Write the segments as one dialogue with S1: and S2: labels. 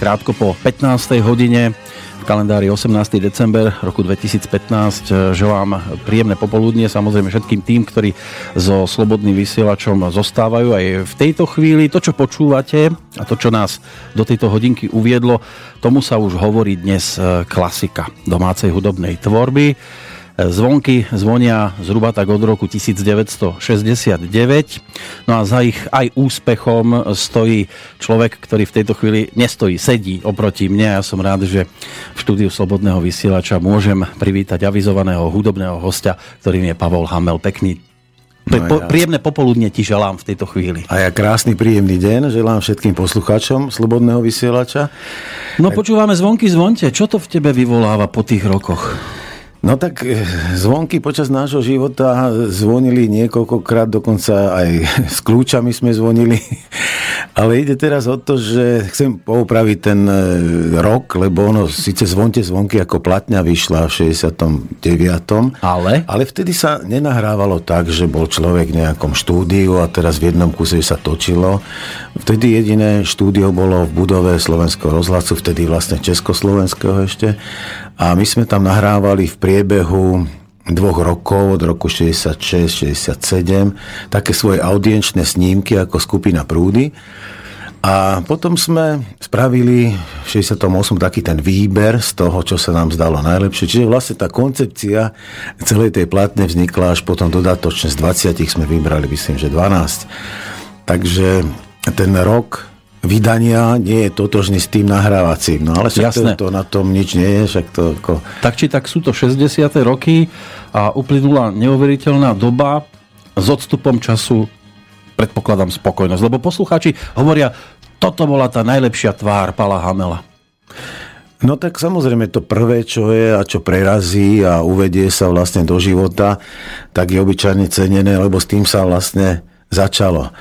S1: krátko po 15. hodine v kalendári 18. december roku 2015 e, želám príjemné popoludnie samozrejme všetkým tým, ktorí so slobodným vysielačom zostávajú aj v tejto chvíli. To, čo počúvate a to, čo nás do tejto hodinky uviedlo, tomu sa už hovorí dnes e, klasika domácej hudobnej tvorby. Zvonky zvonia zhruba tak od roku 1969. No a za ich aj úspechom stojí človek, ktorý v tejto chvíli nestojí, sedí oproti mne. Ja som rád, že v štúdiu Slobodného vysielača môžem privítať avizovaného hudobného hostia, ktorým je Pavol Hamel. Pekný No ja. Príjemné popoludne ti želám v tejto chvíli.
S2: A ja krásny, príjemný deň želám všetkým poslucháčom Slobodného vysielača.
S1: No počúvame zvonky zvonte. Čo to v tebe vyvoláva po tých rokoch?
S2: No tak eh, zvonky počas nášho života zvonili niekoľkokrát, dokonca aj s kľúčami sme zvonili. Ale ide teraz o to, že chcem poupraviť ten eh, rok, lebo ono síce zvonte zvonky ako platňa vyšla v 69.
S1: Ale?
S2: Ale vtedy sa nenahrávalo tak, že bol človek v nejakom štúdiu a teraz v jednom kuse sa točilo. Vtedy jediné štúdio bolo v budove Slovenského rozhlasu, vtedy vlastne Československého ešte. A my sme tam nahrávali v priebehu dvoch rokov, od roku 66-67, také svoje audienčné snímky ako skupina Prúdy. A potom sme spravili v 68 taký ten výber z toho, čo sa nám zdalo najlepšie. Čiže vlastne tá koncepcia celej tej platne vznikla až potom dodatočne z 20 sme vybrali, myslím, že 12. Takže ten rok vydania nie je totožný s tým nahrávacím. No ale však Jasné. to, to na tom nič nie je. Však to ako...
S1: Tak či tak sú to 60. roky a uplynula neuveriteľná doba s odstupom času predpokladám spokojnosť. Lebo poslucháči hovoria, toto bola tá najlepšia tvár Pala Hamela.
S2: No tak samozrejme to prvé, čo je a čo prerazí a uvedie sa vlastne do života, tak je obyčajne cenené, lebo s tým sa vlastne začalo.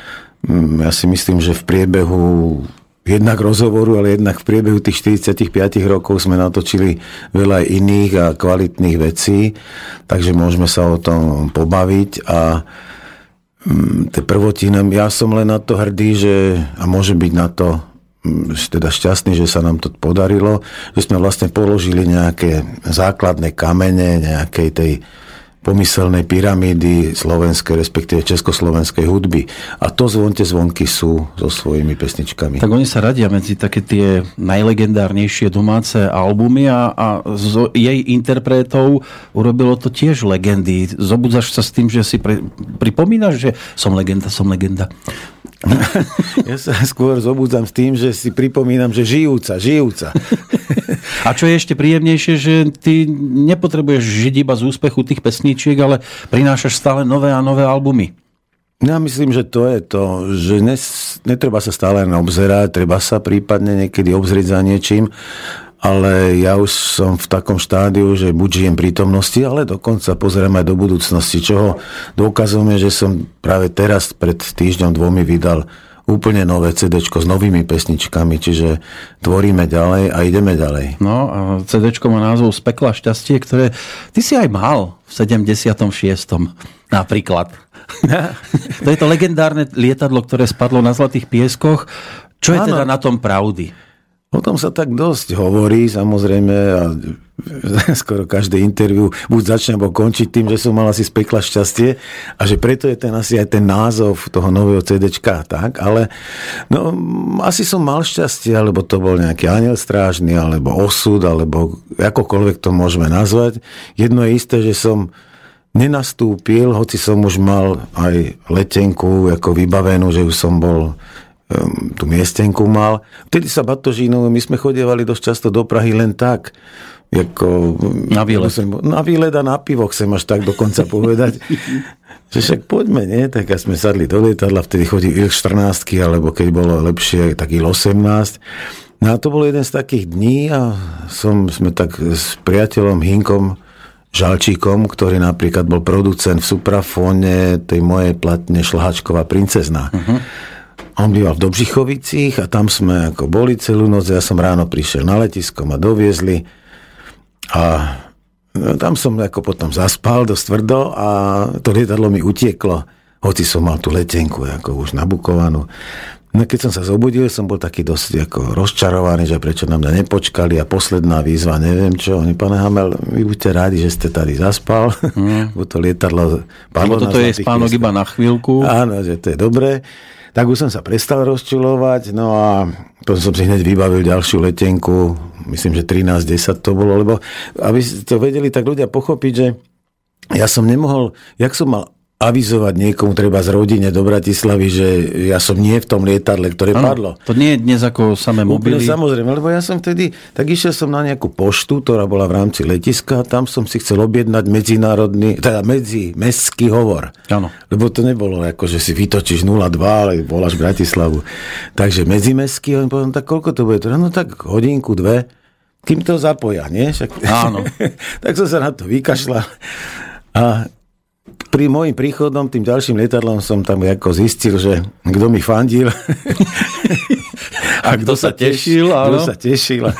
S2: Mm, ja si myslím, že v priebehu jednak rozhovoru, ale jednak v priebehu tých 45 rokov sme natočili veľa iných a kvalitných vecí, takže môžeme sa o tom pobaviť a mm, tie prvotiny, ja som len na to hrdý, že, a môže byť na to mm, teda šťastný, že sa nám to podarilo, že sme vlastne položili nejaké základné kamene nejakej tej pomyselnej pyramídy slovenskej, respektíve československej hudby. A to zvonte zvonky sú so svojimi pesničkami.
S1: Tak oni sa radia medzi také tie najlegendárnejšie domáce albumy a, a z jej interpretov urobilo to tiež legendy. Zobudzaš sa s tým, že si pre, pripomínaš, že som legenda, som legenda.
S2: Ja sa skôr zobudzam s tým, že si pripomínam, že žijúca, žijúca.
S1: A čo je ešte príjemnejšie, že ty nepotrebuješ žiť iba z úspechu tých pesničiek, ale prinášaš stále nové a nové albumy.
S2: Ja myslím, že to je to, že nes, netreba sa stále len obzerať, treba sa prípadne niekedy obzrieť za niečím, ale ja už som v takom štádiu, že buď žijem prítomnosti, ale dokonca pozerám aj do budúcnosti, čoho dokazom je, že som práve teraz pred týždňom dvomi vydal úplne nové CD s novými pesničkami, čiže tvoríme ďalej a ideme ďalej.
S1: No a CD má názov Spekla šťastie, ktoré ty si aj mal v 76. napríklad. to je to legendárne lietadlo, ktoré spadlo na Zlatých pieskoch. Čo je ano. teda na tom pravdy?
S2: O tom sa tak dosť hovorí, samozrejme, a skoro každé interviu buď začne, alebo končiť tým, že som mal asi z pekla šťastie a že preto je ten asi aj ten názov toho nového CDčka, tak, ale no, asi som mal šťastie, alebo to bol nejaký aniel strážny, alebo osud, alebo akokoľvek to môžeme nazvať. Jedno je isté, že som nenastúpil, hoci som už mal aj letenku ako vybavenú, že už som bol Ehm, tú miestenku mal. Vtedy sa Batožínov, my sme chodievali dosť často do Prahy len tak. Ako,
S1: na výlet.
S2: Na výlet a na pivo chcem až tak dokonca povedať. že však poďme, nie? Tak sme sadli do lietadla, vtedy chodí il 14 alebo keď bolo lepšie, tak il 18. No a to bol jeden z takých dní a som, sme tak s priateľom Hinkom Žalčíkom, ktorý napríklad bol producent v Suprafóne tej mojej platne Šlhačková princezna. Uh-huh. On býval v Dobřichovicích a tam sme ako boli celú noc. Ja som ráno prišiel na letisko, ma doviezli a No, tam som ako potom zaspal dosť tvrdo a to lietadlo mi utieklo, hoci som mal tú letenku ako už nabukovanú. No keď som sa zobudil, som bol taký dosť ako rozčarovaný, že prečo na mňa nepočkali a posledná výzva, neviem čo. Oni, pane Hamel, vy buďte rádi, že ste tady zaspal, mm. bo to lietadlo
S1: padlo Lebo toto je spánok iba na chvíľku.
S2: Áno, že to je dobré. Tak už som sa prestal rozčulovať, no a potom som si hneď vybavil ďalšiu letenku, myslím, že 13.10 to bolo, lebo aby to vedeli tak ľudia pochopiť, že ja som nemohol, jak som mal avizovať niekomu treba z rodine do Bratislavy, že ja som nie v tom lietadle, ktoré ano, padlo.
S1: To nie je dnes ako samé mobily.
S2: Úplne samozrejme, lebo ja som vtedy, tak išiel som na nejakú poštu, ktorá bola v rámci letiska a tam som si chcel objednať medzinárodný, teda medzi mestský hovor.
S1: Ano.
S2: Lebo to nebolo ako, že si vytočíš 02, ale voláš Bratislavu. Takže medzimestský, on povedal, tak koľko to bude? No tak hodinku, dve, kým to zapoja, nie? Však...
S1: Áno.
S2: tak som sa na to vykašľal. A pri môjim príchodom tým ďalším lietadlom som tam ako zistil, že kto mi fandil.
S1: a kto sa tešil.
S2: Kto sa tešil a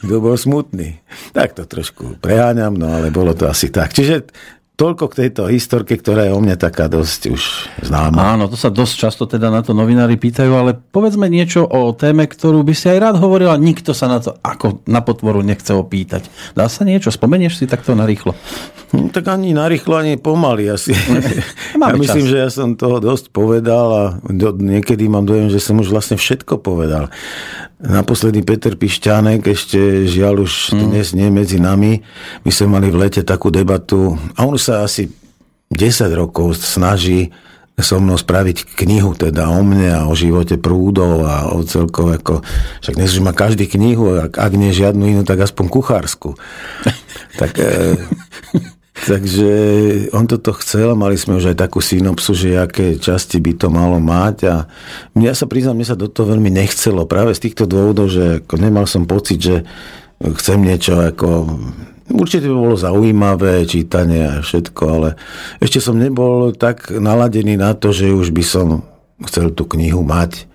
S2: kto bol smutný. Tak to trošku preháňam, no ale bolo to asi tak. Čiže Toľko k tejto historke, ktorá je o mne taká dosť už známa.
S1: Áno, to sa dosť často teda na to novinári pýtajú, ale povedzme niečo o téme, ktorú by si aj rád hovoril a nikto sa na to ako na potvoru nechce opýtať. Dá sa niečo? Spomenieš si takto narýchlo?
S2: No, tak ani narýchlo, ani pomaly asi. ja myslím, čas. že ja som toho dosť povedal a niekedy mám dojem, že som už vlastne všetko povedal. Naposledy Peter Pišťánek, ešte žiaľ už mm. dnes nie medzi nami. My sme mali v lete takú debatu a on sa asi 10 rokov snaží so mnou spraviť knihu teda o mne a o živote prúdov a o celkové ako, však dnes už má každý knihu, ak, ak nie žiadnu inú, tak aspoň kuchársku. tak e, Takže on toto chcel, mali sme už aj takú synopsu, že aké časti by to malo mať a ja sa priznám, mne sa do toho veľmi nechcelo práve z týchto dôvodov, že ako nemal som pocit, že chcem niečo ako Určite by bolo zaujímavé čítanie a všetko, ale ešte som nebol tak naladený na to, že už by som chcel tú knihu mať.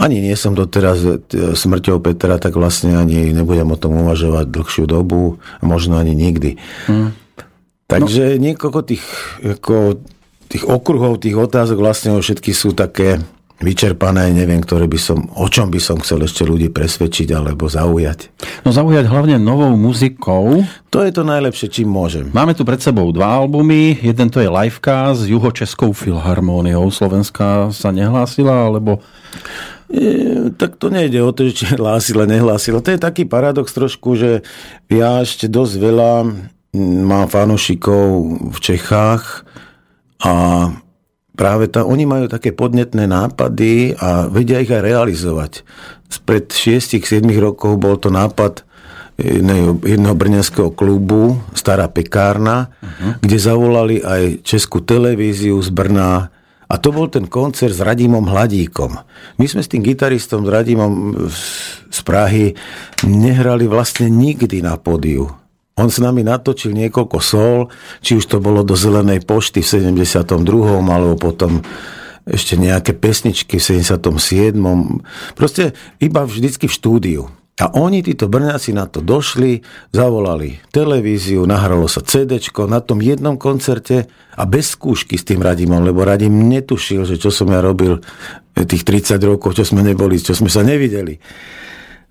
S2: Ani nie som doteraz smrťou Petra, tak vlastne ani nebudem o tom uvažovať dlhšiu dobu, možno ani nikdy. Hmm. Takže no. niekoľko tých, ako, tých okruhov, tých otázok vlastne všetky sú také vyčerpané, neviem, ktoré by som, o čom by som chcel ešte ľudí presvedčiť alebo zaujať.
S1: No zaujať hlavne novou muzikou.
S2: To je to najlepšie, čím môžem.
S1: Máme tu pred sebou dva albumy. Jeden to je Livecast s Juhočeskou filharmóniou. Slovenská sa nehlásila, alebo...
S2: E, tak to nejde o to, či hlásila, nehlásila. To je taký paradox trošku, že ja ešte dosť veľa mám fanúšikov v Čechách a práve tá, oni majú také podnetné nápady a vedia ich aj realizovať. Spred 6-7 rokov bol to nápad jedného, jedného brňanského klubu, Stará pekárna, uh-huh. kde zavolali aj Českú televíziu z Brna a to bol ten koncert s Radimom Hladíkom. My sme s tým gitaristom, s Radimom z Prahy, nehrali vlastne nikdy na pódiu. On s nami natočil niekoľko sol, či už to bolo do Zelenej pošty v 72. alebo potom ešte nejaké pesničky v 77. Proste iba vždycky v štúdiu. A oni, títo Brňáci, na to došli, zavolali televíziu, nahralo sa CD na tom jednom koncerte a bez skúšky s tým Radimom, lebo Radim netušil, že čo som ja robil tých 30 rokov, čo sme neboli, čo sme sa nevideli.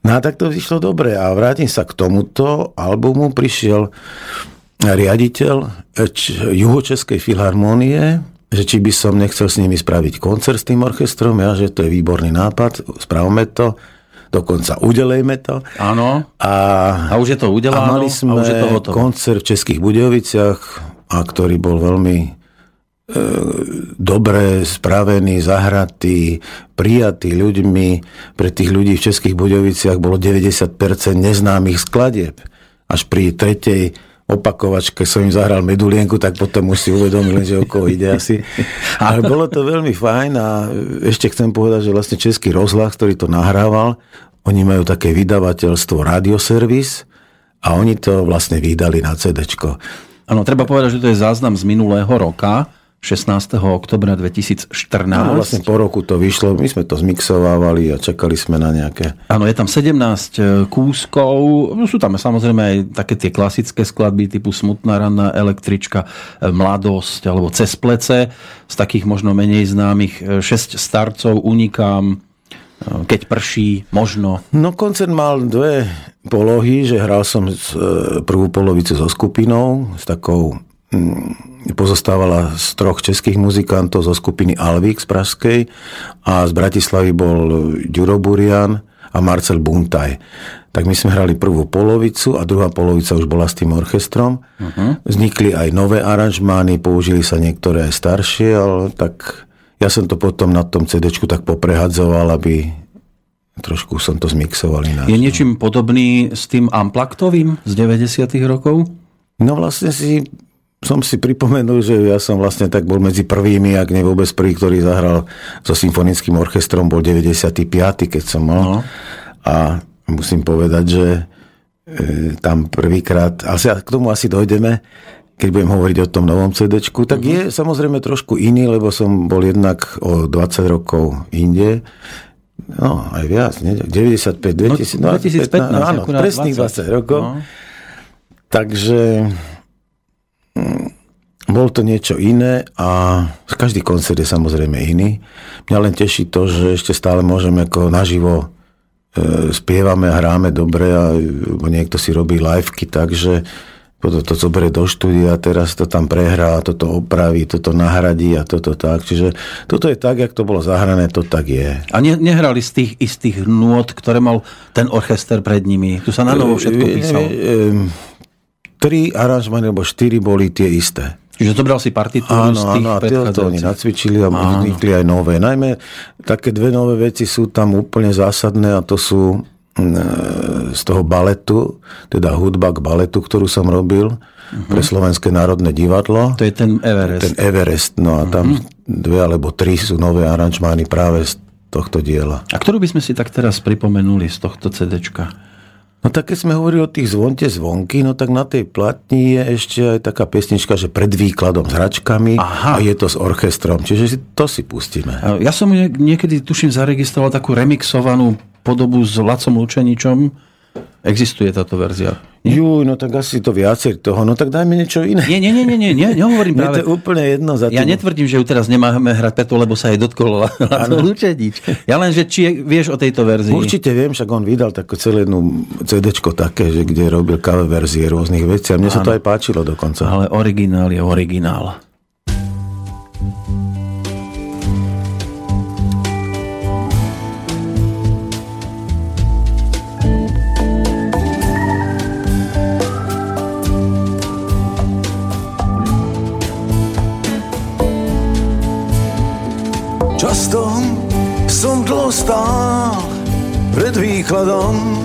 S2: No a tak to vyšlo dobre a vrátim sa k tomuto albumu. Prišiel riaditeľ Juhočeskej filharmónie, že či by som nechcel s nimi spraviť koncert s tým orchestrom, ja, že to je výborný nápad, spravme to, dokonca udelejme to.
S1: Áno.
S2: A,
S1: a už je to udelané.
S2: A mali sme a už je to koncert v Českých Budejoviciach, a ktorý bol veľmi dobre spravený, zahratý, prijatý ľuďmi. Pre tých ľudí v Českých Budoviciach bolo 90% neznámych skladieb. Až pri tretej opakovačke som im zahral medulienku, tak potom už si uvedomil, že o koho ide asi. Ale bolo to veľmi fajn a ešte chcem povedať, že vlastne Český rozhlas, ktorý to nahrával, oni majú také vydavateľstvo Radioservis a oni to vlastne vydali na CD.
S1: Áno, treba povedať, že to je záznam z minulého roka, 16. oktobra 2014.
S2: No, vlastne po roku to vyšlo, my sme to zmixovávali a čakali sme na nejaké...
S1: Áno, je tam 17 e, kúskov, no, sú tam samozrejme aj také tie klasické skladby typu Smutná ranná električka, e, Mladosť alebo Cez plece, z takých možno menej známych 6 e, starcov, Unikám, keď prší, možno.
S2: No koncert mal dve polohy, že hral som prvú polovicu so skupinou, s takou Mm, pozostávala z troch českých muzikantov zo skupiny Alvik z Pražskej a z Bratislavy bol Ďuro Burian a Marcel Buntaj. Tak my sme hrali prvú polovicu a druhá polovica už bola s tým orchestrom. Uh-huh. Vznikli aj nové aranžmány, použili sa niektoré aj staršie, ale tak ja som to potom na tom cd tak poprehadzoval, aby trošku som to zmixoval ináč.
S1: Je niečím podobný s tým Amplaktovým z 90 rokov?
S2: No vlastne si som si pripomenul, že ja som vlastne tak bol medzi prvými, ak nie vôbec prvý, ktorý zahral so symfonickým orchestrom, bol 95. keď som mal. No. A musím povedať, že e, tam prvýkrát, asi k tomu asi dojdeme, keď budem hovoriť o tom novom CD, tak uh-huh. je samozrejme trošku iný, lebo som bol jednak o 20 rokov inde. No, aj viac, nie? 95, 2000, no, 2015, 2015 áno, presných 20, 20 rokov. No. Takže bol to niečo iné a každý koncert je samozrejme iný. Mňa len teší to, že ešte stále môžeme ako naživo e, spievame a hráme dobre a niekto si robí liveky, takže potom to zoberie do štúdia, teraz to tam prehrá, toto opraví, toto nahradí a toto tak. Čiže toto je tak, jak to bolo zahrané, to tak je.
S1: A ne, nehrali z tých istých nôt, ktoré mal ten orchester pred nimi? Tu sa na novo všetko písalo. E, e,
S2: tri aranžmány, alebo štyri boli tie isté.
S1: Čiže zobral si partitúru
S2: áno, z tých áno, a to oni nacvičili a áno. vznikli aj nové. Najmä také dve nové veci sú tam úplne zásadné a to sú mm, z toho baletu, teda hudba k baletu, ktorú som robil uh-huh. pre Slovenské národné divadlo.
S1: To je ten Everest.
S2: Ten Everest, no a tam uh-huh. dve alebo tri sú nové aranžmány práve z tohto diela.
S1: A ktorú by sme si tak teraz pripomenuli z tohto CDčka?
S2: No tak keď sme hovorili o tých zvonte zvonky, no tak na tej platni je ešte aj taká piesnička, že pred výkladom s hračkami Aha. a je to s orchestrom, čiže to si pustíme.
S1: Ja som niekedy, tuším, zaregistroval takú remixovanú podobu s Lacom Lučeničom, Existuje táto verzia.
S2: Jú, no tak asi to viacej toho. No tak dajme niečo iné.
S1: Nie, nie, nie, nie, nie, nie nehovorím
S2: práve. to je úplne jedno za
S1: Ja netvrdím, že ju teraz nemáme hrať preto, lebo sa jej dotkol Lučedič. Ja len, že či vieš o tejto verzii.
S2: Určite viem, však on vydal takú celé jednu CD také, že kde robil cover verzie rôznych vecí a mne ano. sa to aj páčilo dokonca.
S1: Ale originál je originál.
S3: Výkladom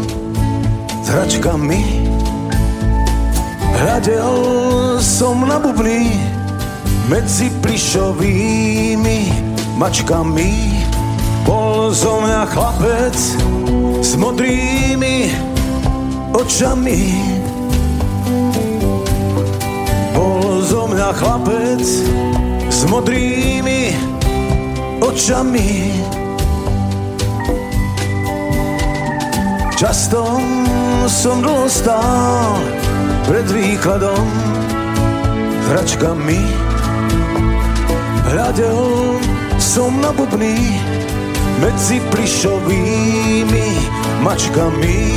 S3: s. Hľadel som na bubny medzi plišovými mačkami. Bol zo mňa chlapec s modrými očami. Bol zo mňa chlapec s modrými očami. Často som dlho stál pred výkladom hračkami. Hľadel som na bubny medzi plišovými mačkami.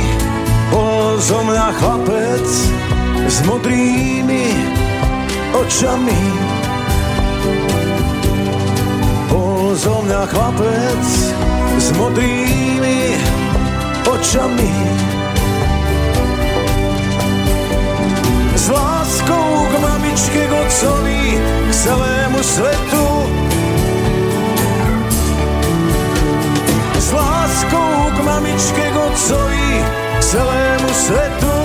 S3: Bol zo mňa chlapec s modrými očami. zo mňa chlapec s modrými očami. S láskou k mamičke, k k celému svetu. S láskou k mamičke, k k celému svetu.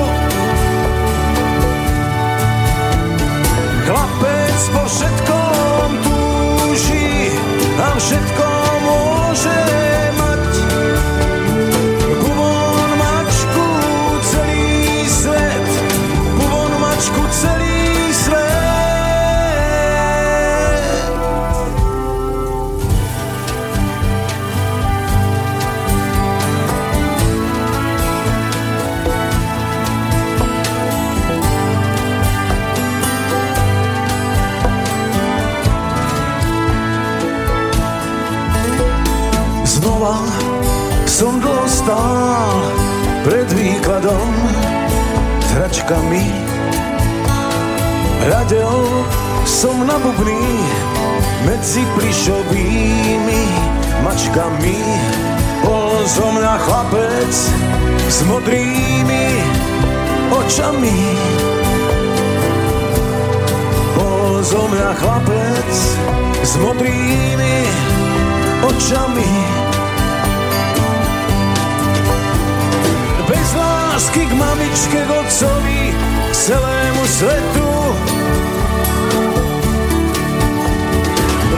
S3: Chlapec po všetkom túži, a všetko výkladom tračkami. Radel som na bubny medzi plišovými mačkami. Bol zo mňa chlapec s modrými očami. Bol zo mňa chlapec s modrými očami. Mamičke, k otcovi, k celému svetu.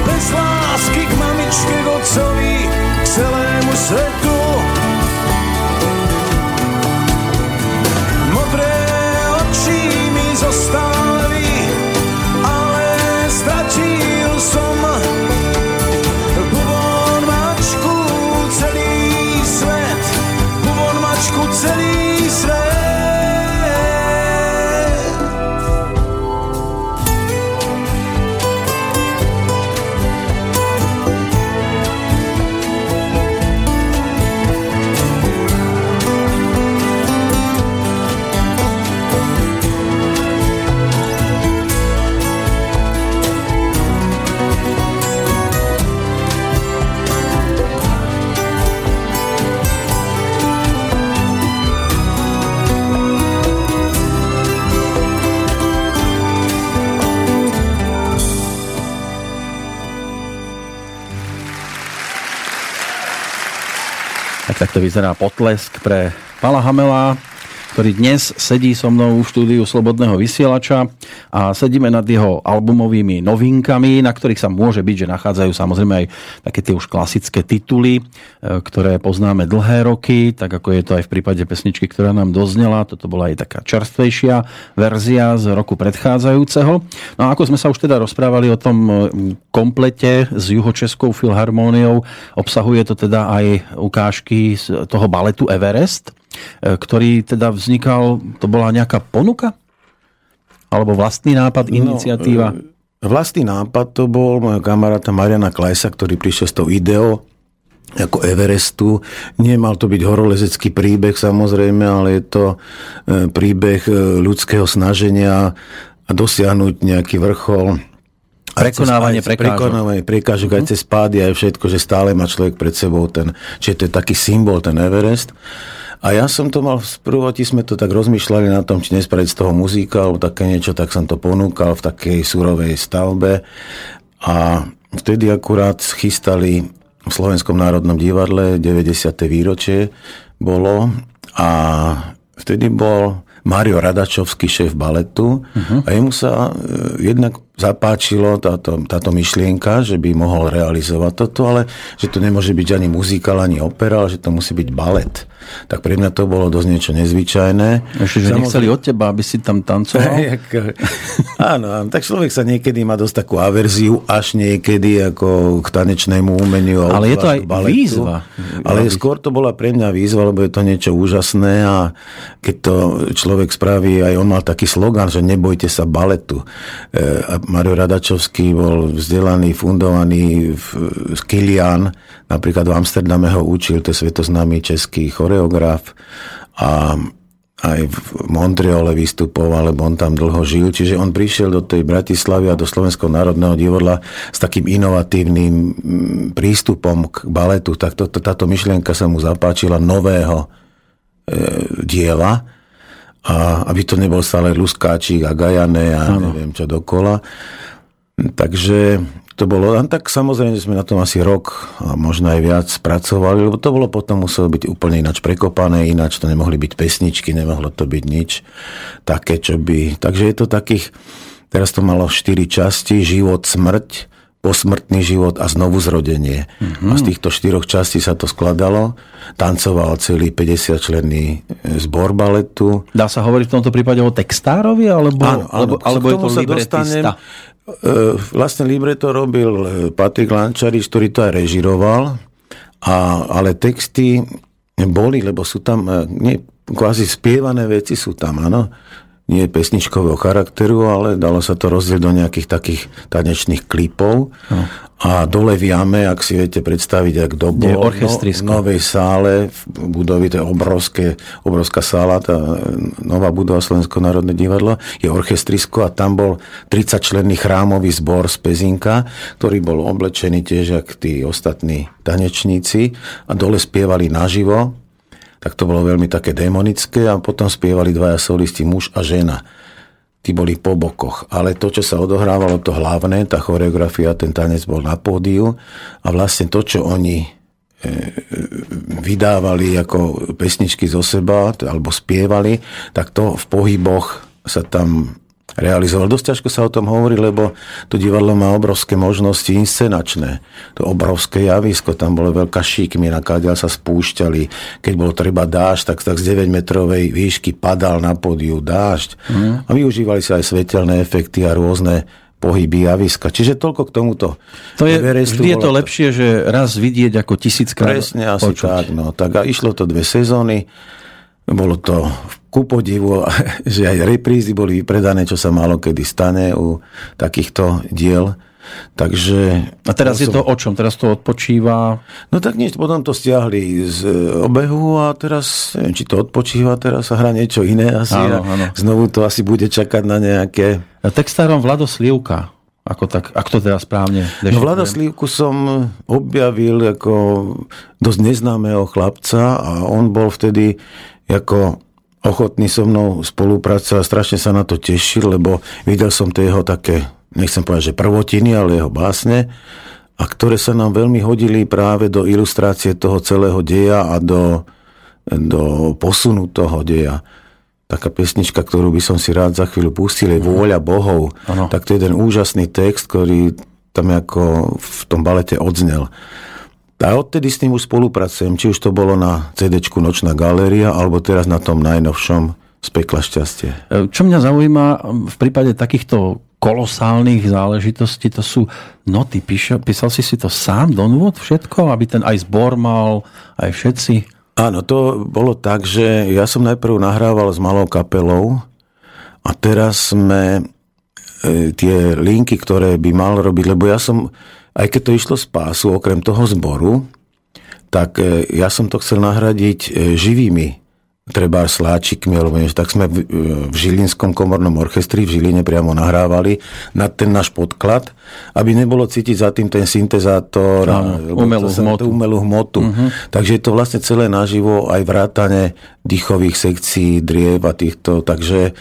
S3: Bez lásky k mamičke, k otcovi, k celému svetu.
S1: Tak takto vyzerá potlesk pre Pala Hamela, ktorý dnes sedí so mnou v štúdiu Slobodného vysielača a sedíme nad jeho albumovými novinkami, na ktorých sa môže byť, že nachádzajú samozrejme aj také tie už klasické tituly, e, ktoré poznáme dlhé roky, tak ako je to aj v prípade pesničky, ktorá nám doznela. Toto bola aj taká čerstvejšia verzia z roku predchádzajúceho. No a ako sme sa už teda rozprávali o tom e, komplete s juhočeskou filharmóniou, obsahuje to teda aj ukážky z toho baletu Everest, e, ktorý teda vznikal, to bola nejaká ponuka? Alebo vlastný nápad, iniciatíva?
S2: No, vlastný nápad to bol môjho kamaráta Mariana Klajsa, ktorý prišiel s tou ideou ako Everestu. Nemal to byť horolezecký príbeh samozrejme, ale je to e, príbeh e, ľudského snaženia a dosiahnuť nejaký vrchol.
S1: Prekonávanie prekážok.
S2: Prekonávanie prekážok, aj cez pády, aj všetko, že stále má človek pred sebou ten, čiže to je taký symbol, ten Everest. A ja som to mal, v prvoti sme to tak rozmýšľali na tom, či nespraviť z toho muzika, alebo také niečo, tak som to ponúkal v takej surovej stavbe. A vtedy akurát chystali v Slovenskom národnom divadle 90. výročie bolo a vtedy bol Mário Radačovský, šéf baletu uh-huh. a jemu sa e, jednak zapáčilo táto, táto myšlienka, že by mohol realizovať toto, ale že to nemôže byť ani muzikál, ani opera, ale že to musí byť balet. Tak pre mňa to bolo dosť niečo nezvyčajné.
S1: Ešte, že nechceli od teba, aby si tam tancoval?
S2: áno, áno, tak človek sa niekedy má dosť takú averziu, až niekedy ako k tanečnému umeniu.
S1: Ale je to aj baletu. výzva.
S2: Ale skôr to bola pre mňa výzva, lebo je to niečo úžasné a keď to človek spraví, aj on mal taký slogan, že nebojte sa baletu. E, Mario Radačovský bol vzdelaný, fundovaný v Kilian, napríklad v Amsterdame ho učil, to je svetoznámy český choreograf a aj v Montreale vystupoval, lebo on tam dlho žil. Čiže on prišiel do tej Bratislavy a do Slovenského národného divadla s takým inovatívnym prístupom k baletu. Tak to, to, táto myšlienka sa mu zapáčila nového e, diela a aby to nebol stále luskáčik a gajané a ano. neviem čo dokola. Takže to bolo, tak samozrejme sme na tom asi rok a možno aj viac pracovali, lebo to bolo potom muselo byť úplne ináč prekopané, ináč to nemohli byť pesničky, nemohlo to byť nič také, čo by... Takže je to takých, teraz to malo 4 časti, život, smrť, posmrtný život a znovu zrodenie. Mm-hmm. A z týchto štyroch častí sa to skladalo. Tancoval celý 50 členný e, zbor baletu.
S1: Dá sa hovoriť v tomto prípade o textárovi? Alebo,
S2: áno, áno,
S1: alebo, je to libretista? Dostanem,
S2: vlastne libreto robil e, Patrik Lančarič, ktorý to aj režiroval. A, ale texty boli, lebo sú tam, e, nie, kvázi spievané veci sú tam, áno nie pesničkového charakteru, ale dalo sa to rozdieť do nejakých takých tanečných klipov. No. A dole v jame, ak si viete predstaviť, ak do bol, no, v novej sále, v budovy, to je obrovské, obrovská sála, tá nová budova Slovensko národné divadlo, je orchestrisko a tam bol 30 členný chrámový zbor z Pezinka, ktorý bol oblečený tiež ako tí ostatní tanečníci a dole spievali naživo, tak to bolo veľmi také demonické a potom spievali dvaja solisti, muž a žena tí boli po bokoch. Ale to, čo sa odohrávalo, to hlavné, tá choreografia, ten tanec bol na pódiu a vlastne to, čo oni e, vydávali ako pesničky zo seba alebo spievali, tak to v pohyboch sa tam realizoval. Dosť ťažko sa o tom hovorí, lebo to divadlo má obrovské možnosti inscenačné. To obrovské javisko, tam bolo veľká šikmina, káďal sa spúšťali. Keď bolo treba dážď, tak, tak z 9-metrovej výšky padal na podiu dážď. Mm. A využívali sa aj svetelné efekty a rôzne pohyby javiska. Čiže toľko k tomuto.
S1: To je, Everestu vždy je to lepšie, že raz vidieť ako tisíckrát
S2: Presne, asi počuť. tak. No. Tak a išlo to dve sezóny. Bolo to ku podivu, že aj reprízy boli vypredané, čo sa málo kedy stane u takýchto diel. Takže...
S1: A teraz je to o čom? Teraz to odpočíva?
S2: No tak niečo, potom to stiahli z obehu a teraz, neviem, či to odpočíva, teraz sa hrá niečo iné asi. Áno, áno. Znovu to asi bude čakať na nejaké...
S1: Textárom Vlado Slivka. Ako, tak, ak to teda správne
S2: No Vlada Slívku som objavil ako dosť neznámeho chlapca a on bol vtedy ako ochotný so mnou spolupracovať, strašne sa na to tešil, lebo videl som tie jeho také, nechcem povedať, že prvotiny, ale jeho básne, a ktoré sa nám veľmi hodili práve do ilustrácie toho celého deja a do, do posunu toho deja. Taká pesnička, ktorú by som si rád za chvíľu pustil, je Vôľa Bohov. Ano. Tak to je jeden úžasný text, ktorý tam ako v tom balete odznel. A odtedy s tým už spolupracujem, či už to bolo na CD Nočná galéria, alebo teraz na tom najnovšom z pekla šťastie.
S1: E, čo mňa zaujíma v prípade takýchto kolosálnych záležitostí, to sú noty. Píšel, písal si si to sám, Donwood, všetko? Aby ten aj zbor mal, aj všetci?
S2: Áno, to bolo tak, že ja som najprv nahrával s malou kapelou a teraz sme e, tie linky, ktoré by mal robiť, lebo ja som aj keď to išlo z pásu, okrem toho zboru, tak e, ja som to chcel nahradiť e, živými treba sláčikmi, alebo niečo, tak sme v, e, v Žilinskom komornom orchestri v Žiline priamo nahrávali na ten náš podklad, aby nebolo cítiť za tým ten syntezátor
S1: Áno, a umelú hmotu.
S2: Umelú hmotu. Uh-huh. Takže je to vlastne celé naživo aj vrátane dýchových sekcií, driev a týchto, takže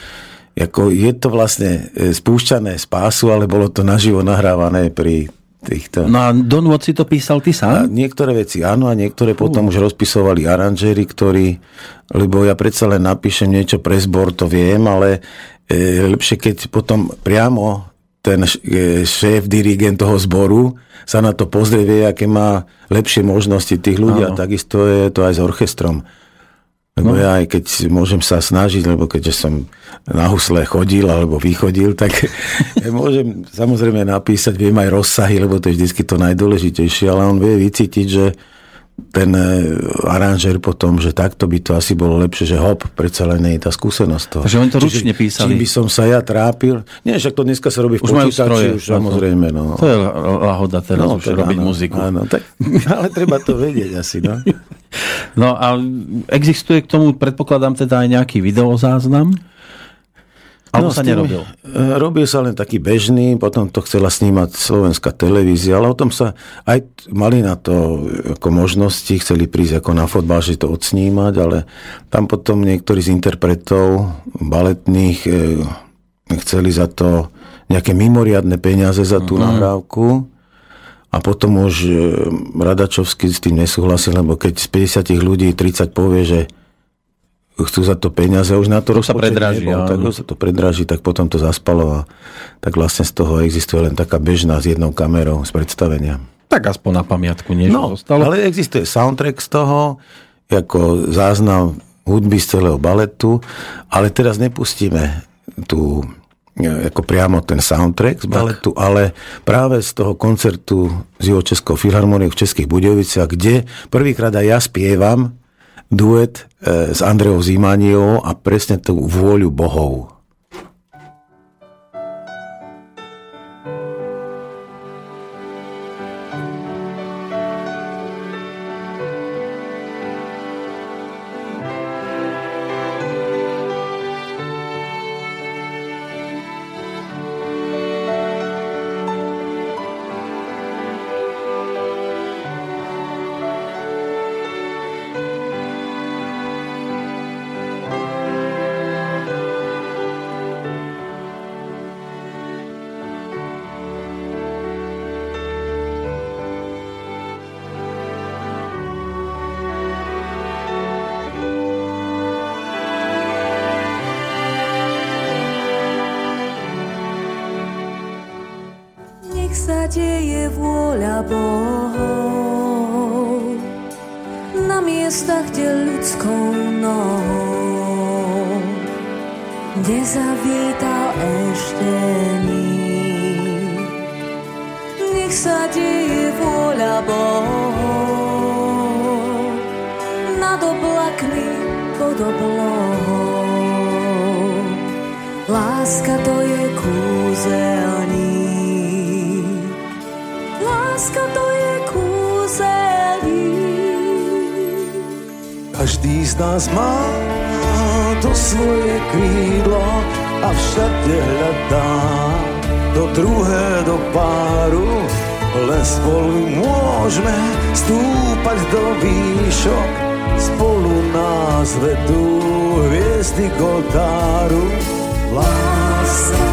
S2: ako je to vlastne spúšťané z pásu, ale bolo to naživo nahrávané pri týchto...
S1: No a Don si to písal ty sám?
S2: A niektoré veci áno a niektoré uh. potom už rozpisovali aranžéri, ktorí, lebo ja predsa len napíšem niečo pre zbor, to viem, ale e, lepšie, keď potom priamo ten e, šéf, dirigent toho zboru sa na to pozrie, vie, aké má lepšie možnosti tých ľudí a takisto je to aj s orchestrom. Lebo no. ja aj keď môžem sa snažiť, lebo keďže som na husle chodil alebo vychodil, tak môžem samozrejme napísať, viem aj rozsahy, lebo to je vždy to najdôležitejšie, ale on vie vycítiť, že ten e, aranžer potom, že takto by to asi bolo lepšie, že hop, predsa len je tá skúsenosť toho.
S1: Takže oni to ručne písali.
S2: Či by som sa ja trápil. Nie, však to dneska sa robí v už počítači, už samozrejme. No.
S1: To je lahoda teraz no, už teda, robiť áno, muziku.
S2: Áno, tak, ale treba to vedieť asi. No.
S1: no a existuje k tomu, predpokladám teda aj nejaký videozáznam? Alebo no, sa nerobil?
S2: Robil sa len taký bežný, potom to chcela snímať slovenská televízia, ale o tom sa aj mali na to ako možnosti, chceli prísť ako na fotbal, že to odsnímať, ale tam potom niektorí z interpretov baletných e, chceli za to nejaké mimoriadne peniaze za tú uh-huh. nahrávku a potom už e, Radačovský s tým nesúhlasil, lebo keď z 50 ľudí 30 povie, že chcú za to peniaze, už na to,
S1: to sa predraží,
S2: nebol, tak sa to predraží, tak potom to zaspalo a tak vlastne z toho existuje len taká bežná s jednou kamerou z predstavenia.
S1: Tak aspoň na pamiatku niečo no, zostalo.
S2: ale existuje soundtrack z toho, ako záznam hudby z celého baletu, ale teraz nepustíme tu e, ako priamo ten soundtrack z baletu, tak. ale práve z toho koncertu z Českou filharmoniou v Českých Budoviciach, kde prvýkrát aj ja spievam duet e, s Andreou Zimaniou a presne tú vôľu bohov.
S4: Kde ľudskou nohou nezavítal ešte nik. Nech sa deje vôľa Bohov nad oblakmi pod oblohou. Láska to je kúzelník.
S3: Z nás má to svoje krídlo a všade hľadá do druhé, do páru. Len spolu môžeme stúpať do výšok, spolu nás vedú hviezdy k oltáru. Láska,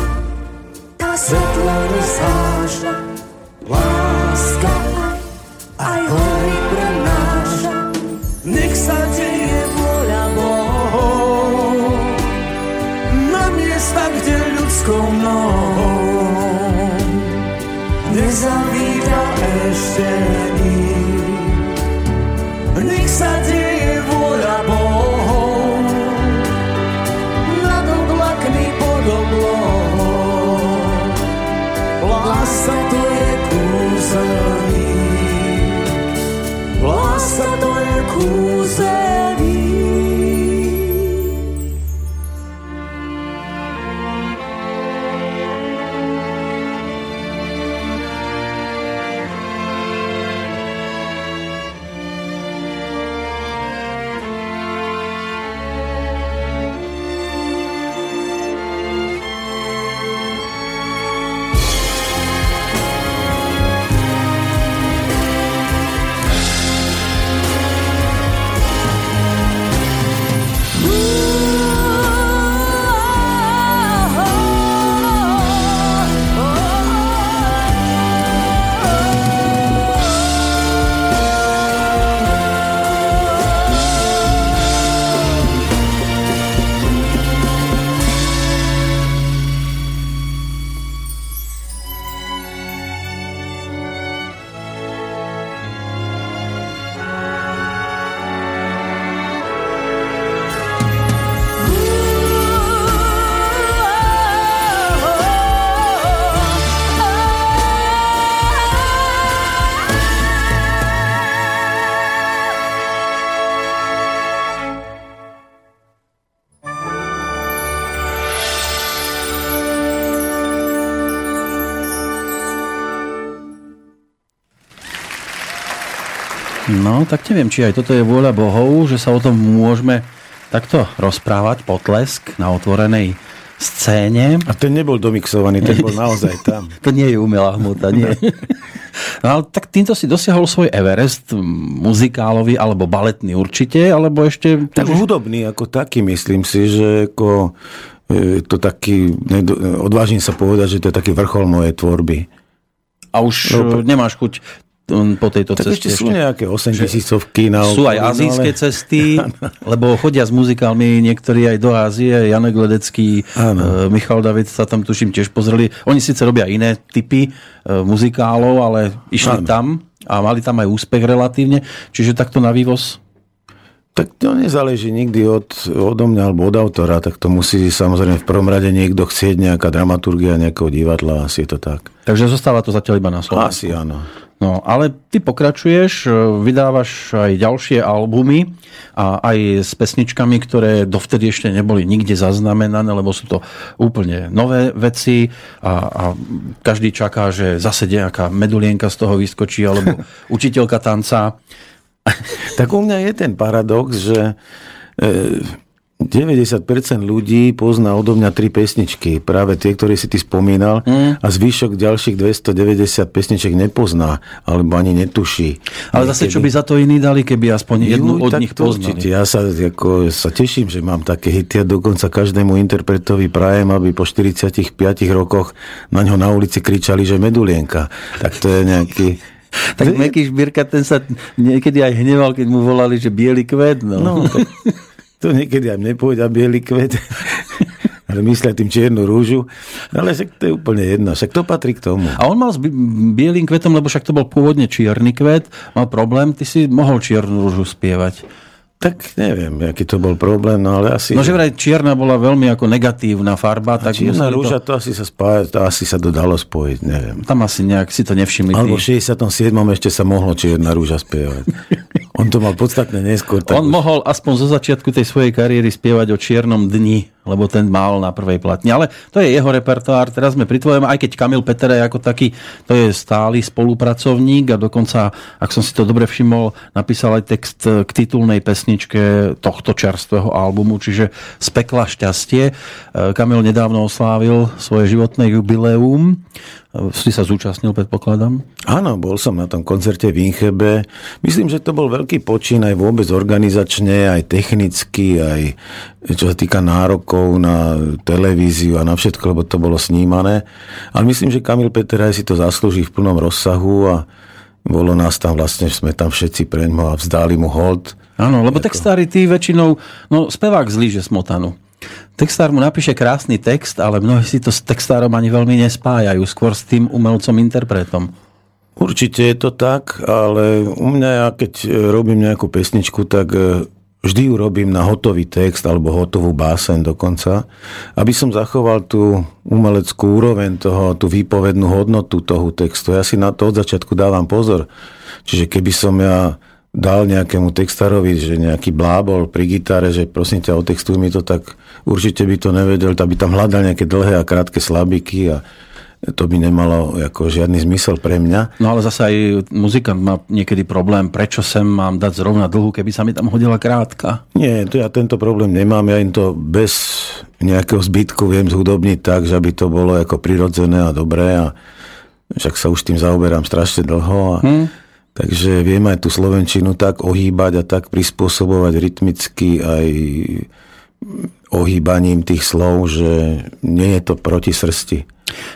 S3: tá svetlo rozháža, kde ľudskou nohou nezavíta ešte
S1: No, tak neviem, či aj toto je vôľa Bohov, že sa o tom môžeme takto rozprávať, potlesk na otvorenej scéne.
S2: A ten nebol domixovaný, ten bol naozaj tam.
S1: To nie je umelá hmota, nie. No ale tak týmto si dosiahol svoj Everest, muzikálový alebo baletný určite, alebo ešte...
S2: Tak hudobný ako taký, myslím si, že ako, e, to taký, odvážim sa povedať, že to je taký vrchol mojej tvorby.
S1: A už
S2: No,
S1: nemáš chuť po tejto
S2: Tak
S1: ceste
S2: ešte sú nejaké 8 tisícovky na
S1: Sú aj
S2: no
S1: azijské
S2: ale-
S1: cesty, lebo chodia s muzikálmi niektorí aj do Ázie, Janek Ledecký,
S2: Áno.
S1: e, Michal David sa tam tuším tiež pozreli. Oni síce robia iné typy e, muzikálov, ale išli
S2: Áno.
S1: tam a mali tam aj úspech relatívne, čiže takto na vývoz.
S2: Tak to nezáleží nikdy od, odo mňa alebo od autora, tak to musí samozrejme v prvom rade niekto chcieť nejaká dramaturgia nejakého divadla, asi je to tak.
S1: Takže zostáva to zatiaľ iba na Slovensku.
S2: Asi áno.
S1: No, ale ty pokračuješ, e, vydávaš aj ďalšie albumy a aj s pesničkami, ktoré dovtedy ešte neboli nikde zaznamenané, lebo sú to úplne nové veci a, a každý čaká, že zase nejaká medulienka z toho vyskočí, alebo učiteľka tanca.
S2: Tak u mňa je ten paradox, že e, 90% ľudí pozná odo mňa tri pesničky, práve tie, ktoré si ty spomínal, mm. a zvyšok ďalších 290 pesniček nepozná, alebo ani netuší.
S1: Ale zase, čo by za to iní dali, keby aspoň jednu
S2: Juj,
S1: od nich poznali.
S2: určite. Ja sa, ako, sa teším, že mám také hity a dokonca každému interpretovi prajem, aby po 45 rokoch na ňo na ulici kričali, že medulienka. Tak to je nejaký...
S1: Tak Meky Šbírka, ten sa niekedy aj hneval, keď mu volali, že biely kvet. No.
S2: No, tak to niekedy aj mne biely kvet. myslia tým čiernu rúžu, ale však to je úplne jedno, však to patrí k tomu.
S1: A on mal s bielým kvetom, lebo však to bol pôvodne čierny kvet, mal problém, ty si mohol čiernu rúžu spievať.
S2: Tak neviem, aký to bol problém, no ale asi...
S1: No že vraj čierna bola veľmi ako negatívna farba. Tak
S2: čierna rúža, to... to asi sa spája, to asi sa to dalo spojiť, neviem.
S1: Tam asi nejak si to nevšimli.
S2: Alebo v 67. ešte sa mohlo čierna rúža spievať. On to mal podstatne neskôr.
S1: Tak On už... mohol aspoň zo začiatku tej svojej kariéry spievať o čiernom dni lebo ten mal na prvej platni. Ale to je jeho repertoár, teraz sme pri tvojom, aj keď Kamil Peter ako taký, to je stály spolupracovník a dokonca, ak som si to dobre všimol, napísal aj text k titulnej pesničke tohto čerstvého albumu, čiže Z pekla šťastie. Kamil nedávno oslávil svoje životné jubileum si sa zúčastnil, predpokladám?
S2: Áno, bol som na tom koncerte v Inchebe. Myslím, že to bol veľký počín aj vôbec organizačne, aj technicky, aj čo sa týka nárokov na televíziu a na všetko, lebo to bolo snímané. Ale myslím, že Kamil Peter aj si to zaslúži v plnom rozsahu a bolo nás tam vlastne, sme tam všetci preňmo a vzdáli mu hold.
S1: Áno, lebo textári tí väčšinou, no spevák zlíže smotanu. Textár mu napíše krásny text, ale mnohí si to s textárom ani veľmi nespájajú, skôr s tým umelcom, interpretom.
S2: Určite je to tak, ale u mňa, ja keď robím nejakú pesničku, tak e, vždy ju robím na hotový text alebo hotovú básen dokonca, aby som zachoval tú umeleckú úroveň toho, tú výpovednú hodnotu toho textu. Ja si na to od začiatku dávam pozor. Čiže keby som ja dal nejakému textárovi, že nejaký blábol pri gitare, že prosím ťa, otextuj mi to, tak určite by to nevedel, aby tam hľadal nejaké dlhé a krátke slabiky a to by nemalo ako žiadny zmysel pre mňa.
S1: No ale zase aj muzikant má niekedy problém, prečo sem mám dať zrovna dlhú, keby sa mi tam hodila krátka.
S2: Nie, to ja tento problém nemám, ja im to bez nejakého zbytku viem zhudobniť tak, že by to bolo ako prirodzené a dobré a však sa už tým zaoberám strašne dlho a hmm Takže vieme aj tú Slovenčinu tak ohýbať a tak prispôsobovať rytmicky aj ohýbaním tých slov, že nie je to proti srsti.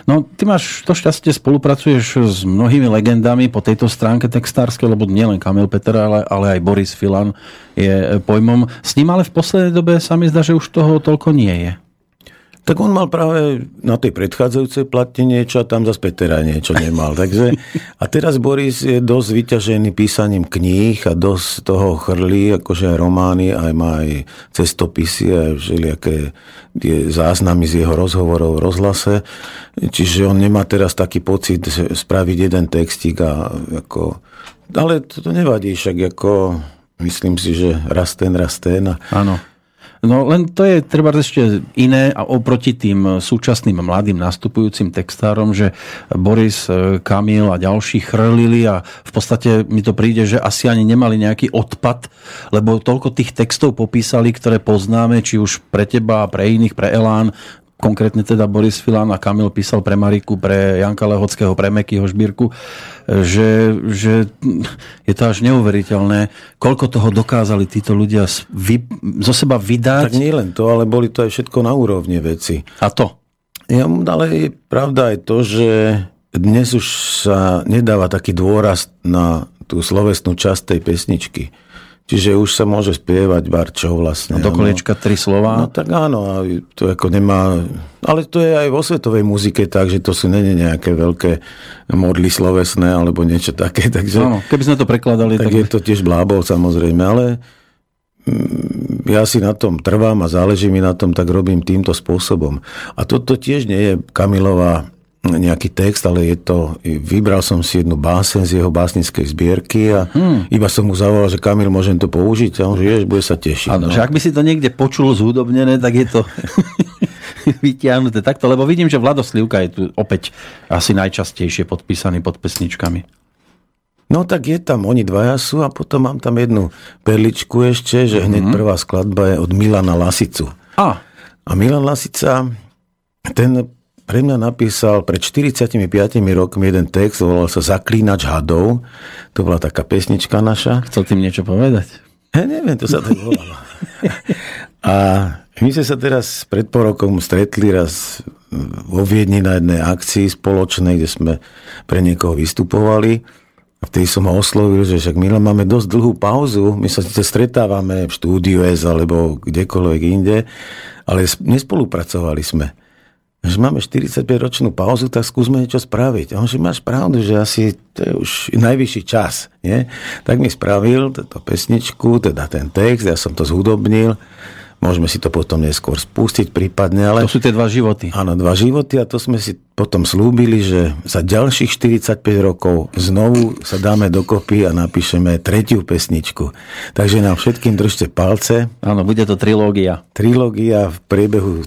S1: No, ty máš to šťastie, spolupracuješ s mnohými legendami po tejto stránke textárskej, lebo nielen Kamil Peter, ale, ale aj Boris Filan je pojmom. S ním ale v poslednej dobe sa mi zdá, že už toho toľko nie je.
S2: Tak on mal práve na tej predchádzajúcej platne niečo a tam zase Petera niečo nemal. Takže, a teraz Boris je dosť vyťažený písaním kníh a dosť toho chrlí, akože aj romány, aj má aj cestopisy a všelijaké tie záznamy z jeho rozhovorov v rozhlase. Čiže on nemá teraz taký pocit spraviť jeden textík a ako... Ale to, to nevadí, však ako myslím si, že raz ten, raz ten.
S1: Áno. No len to je treba ešte iné a oproti tým súčasným mladým nastupujúcim textárom, že Boris, e, Kamil a ďalší chrlili a v podstate mi to príde, že asi ani nemali nejaký odpad, lebo toľko tých textov popísali, ktoré poznáme, či už pre teba, pre iných, pre Elán, konkrétne teda Boris Filan a Kamil písal pre Mariku, pre Janka Lehockého, pre Mekyho Žbírku, že, že je to až neuveriteľné, koľko toho dokázali títo ľudia vy, zo seba vydať.
S2: Tak nie len to, ale boli to aj všetko na úrovni veci.
S1: A to?
S2: Ja, ale pravda je to, že dnes už sa nedáva taký dôraz na tú slovesnú časť tej pesničky Čiže už sa môže spievať barčov vlastne.
S1: A do koliečka tri slova?
S2: No tak áno, a to ako nemá... Ale to je aj vo svetovej muzike tak, že to sú není nejaké veľké modly slovesné alebo niečo také. Takže,
S1: áno, keby sme to prekladali...
S2: Tak, tak je to tiež blábol samozrejme, ale mm, ja si na tom trvám a záleží mi na tom, tak robím týmto spôsobom. A toto tiež nie je Kamilová nejaký text, ale je to, vybral som si jednu básen z jeho básnickej zbierky a hmm. iba som mu zavolal, že Kamil, môžem to použiť? A on, že bude sa tešiť.
S1: Áno, no. že ak by si to niekde počul zhudobnené, tak je to vytiahnuté takto, lebo vidím, že Vlado Slivka je tu opäť asi najčastejšie podpísaný pod pesničkami.
S2: No tak je tam, oni dvaja sú a potom mám tam jednu perličku ešte, že hneď mm-hmm. prvá skladba je od Milana Lasicu.
S1: A.
S2: A Milan Lasica, ten pre mňa napísal pred 45 rokmi jeden text, volal sa Zaklínač hadov. To bola taká pesnička naša.
S1: Chcel tým niečo povedať?
S2: Ja neviem, to sa tak volalo. A my sme sa teraz pred pol rokom stretli raz vo Viedni na jednej akcii spoločnej, kde sme pre niekoho vystupovali. A vtedy som ho oslovil, že však my máme dosť dlhú pauzu, my sa síce stretávame v štúdiu S alebo kdekoľvek inde, ale nespolupracovali sme. Že máme 45-ročnú pauzu, tak skúsme niečo spraviť. A on, že máš pravdu, že asi to je už najvyšší čas. Nie? Tak mi spravil túto pesničku, teda ten text, ja som to zhudobnil Môžeme si to potom neskôr spustiť prípadne. Ale...
S1: To sú tie dva životy.
S2: Áno, dva životy a to sme si potom slúbili, že za ďalších 45 rokov znovu sa dáme dokopy a napíšeme tretiu pesničku. Takže nám všetkým držte palce.
S1: Áno, bude to trilógia.
S2: Trilógia v priebehu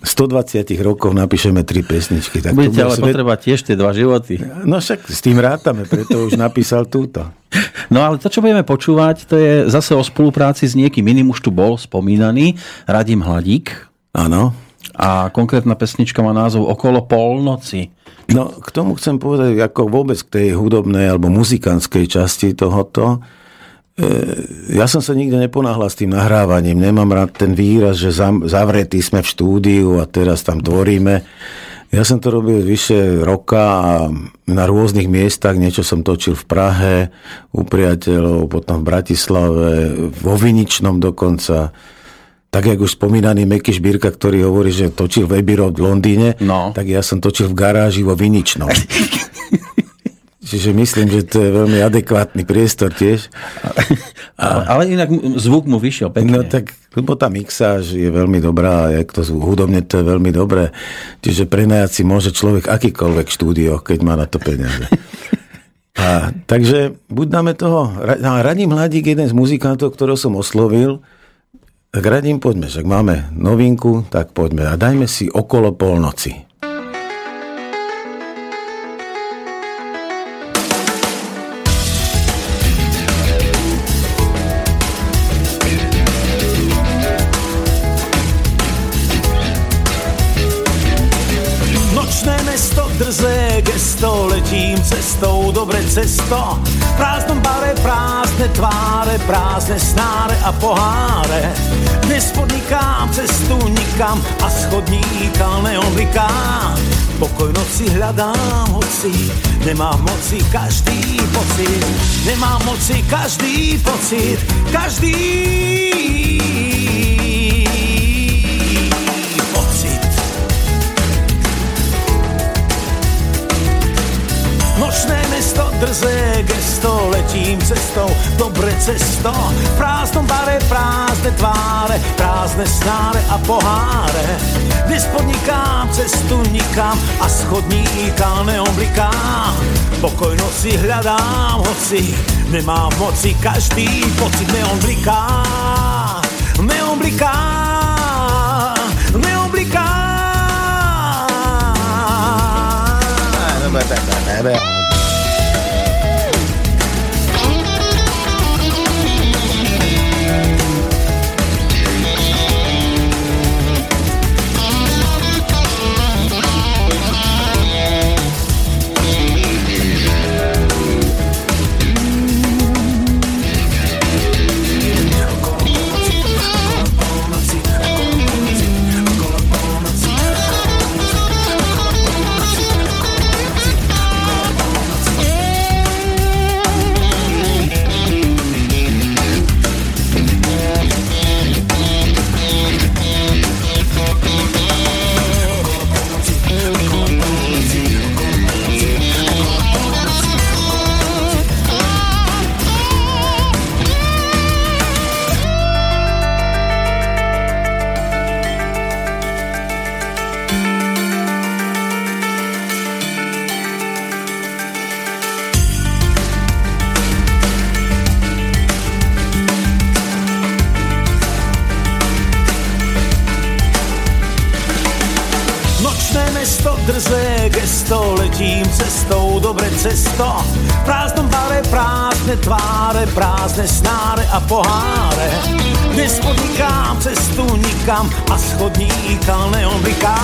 S2: 120 rokov napíšeme tri pesničky.
S1: Tak Budete ale svet... potrebať tiež tie dva životy.
S2: No však s tým rátame, preto už napísal túto.
S1: No ale to, čo budeme počúvať, to je zase o spolupráci s niekým iným, už tu bol spomínaný, Radim Hladík.
S2: Áno.
S1: A konkrétna pesnička má názov Okolo polnoci.
S2: No, k tomu chcem povedať, ako vôbec k tej hudobnej alebo muzikánskej časti tohoto, ja som sa nikde neponáhľal s tým nahrávaním. Nemám rád ten výraz, že zavretí sme v štúdiu a teraz tam tvoríme. Ja som to robil vyše roka a na rôznych miestach. Niečo som točil v Prahe, u priateľov, potom v Bratislave, vo Viničnom dokonca. Tak, jak už spomínaný Meky Šbírka, ktorý hovorí, že točil v Abbey v Londýne, no. tak ja som točil v garáži vo Viničnom. Čiže myslím, že to je veľmi adekvátny priestor tiež.
S1: A, ale inak zvuk mu vyšiel pekne.
S2: No tak, lebo tá mixáž je veľmi dobrá, jak to zvuk, hudobne to je veľmi dobré. Čiže prenajať si môže človek akýkoľvek štúdio, keď má na to peniaze. A, takže buď dáme toho, radím Hladík, jeden z muzikantov, ktorého som oslovil, tak radím, poďme, však máme novinku, tak poďme a dajme si okolo polnoci.
S3: Cestou, dobre cesto. V prázdnom bare prázdne tváre, prázdne snáre a poháre. Dnes podnikám cestu nikam a schodníka neobliká. Pokoj noci hľadám, hoci nemám moci každý pocit. Nemám moci každý pocit, každý letím cestou, dobre cesto. V prázdnom bare prázdne tváre, prázdne snáre a poháre. Dnes podnikám cestu nikam a schodníka neoblikám. Pokoj noci hľadám, hoci nemám moci, každý pocit neon bliká. Neon bliká, neon bliká. Never. prázdne snáre a poháre. Dnes podnikám cestu nikam a schodníka neobliká.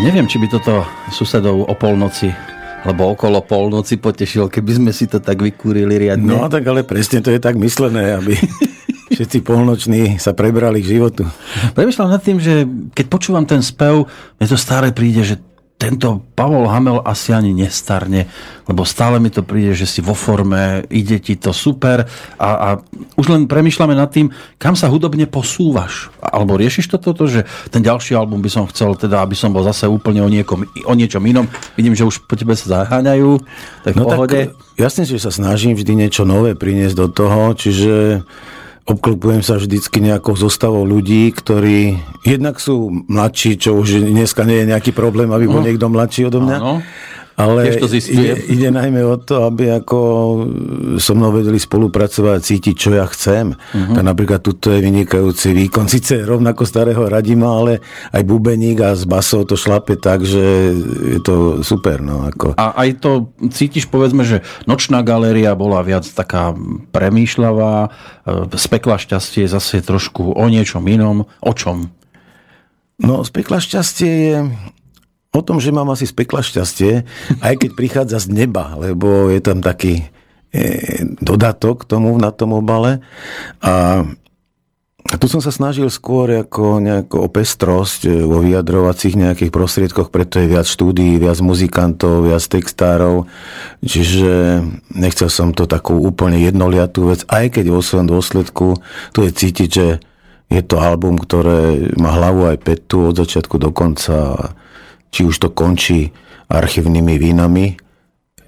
S1: Neviem, či by toto susedov o polnoci lebo okolo polnoci potešil, keby sme si to tak vykúrili riadne.
S2: No tak ale presne to je tak myslené, aby všetci polnoční sa prebrali k životu.
S1: Premýšľam nad tým, že keď počúvam ten spev, mne to stále príde, že tento Pavol Hamel asi ani nestarne, lebo stále mi to príde, že si vo forme, ide ti to super a, a už len premyšľame nad tým, kam sa hudobne posúvaš. Alebo riešiš to toto, že ten ďalší album by som chcel, teda aby som bol zase úplne o, niekom, o niečom inom. Vidím, že už po tebe sa zaháňajú, tak no pohode. Tak,
S2: jasne, že sa snažím vždy niečo nové priniesť do toho, čiže obklopujem sa vždycky nejakou zostavou ľudí, ktorí jednak sú mladší, čo už dneska nie je nejaký problém, aby bol no. niekto mladší odo mňa. Áno. Ale to ide, ide najmä o to, aby ako so mnou vedeli spolupracovať, cítiť, čo ja chcem. Uh-huh. Tak napríklad tuto je vynikajúci výkon, síce rovnako starého Radima, ale aj bubeník a z basov to šlape tak, že je to super. No, ako.
S1: A aj to cítiš, povedzme, že nočná galéria bola viac taká premýšľavá, spekla šťastie zase trošku o niečom inom. O čom?
S2: No, spekla šťastie je o tom, že mám asi z pekla šťastie, aj keď prichádza z neba, lebo je tam taký e, dodatok tomu na tom obale. A tu som sa snažil skôr ako nejako o pestrosť e, vo vyjadrovacích nejakých prostriedkoch, preto je viac štúdií, viac muzikantov, viac textárov, čiže nechcel som to takú úplne jednoliatú vec, aj keď vo svojom dôsledku tu je cítiť, že je to album, ktoré má hlavu aj petu od začiatku do konca či už to končí archívnymi vínami,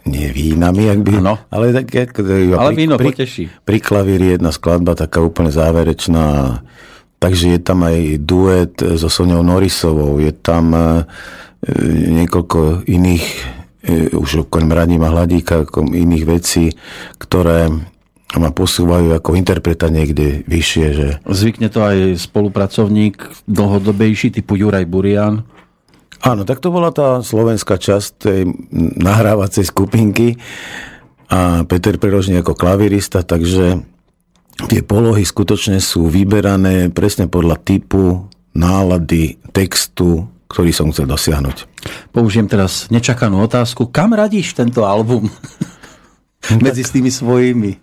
S2: nie vínami, ak by, ano. ale tak,
S1: ale víno pri, poteší.
S2: Pri klavíri jedna skladba taká úplne záverečná, takže je tam aj duet so Soňou Norisovou, je tam e, niekoľko iných, e, už okrem Radima Hladíka, iných vecí, ktoré ma posúvajú ako interpreta niekde vyššie. Že...
S1: Zvykne to aj spolupracovník dlhodobejší typu Juraj Burian?
S2: Áno, tak to bola tá slovenská časť tej nahrávacej skupinky a Peter Prerožný ako klavirista, takže tie polohy skutočne sú vyberané presne podľa typu, nálady, textu, ktorý som chcel dosiahnuť.
S1: Použijem teraz nečakanú otázku. Kam radíš tento album? Medzi tými svojimi.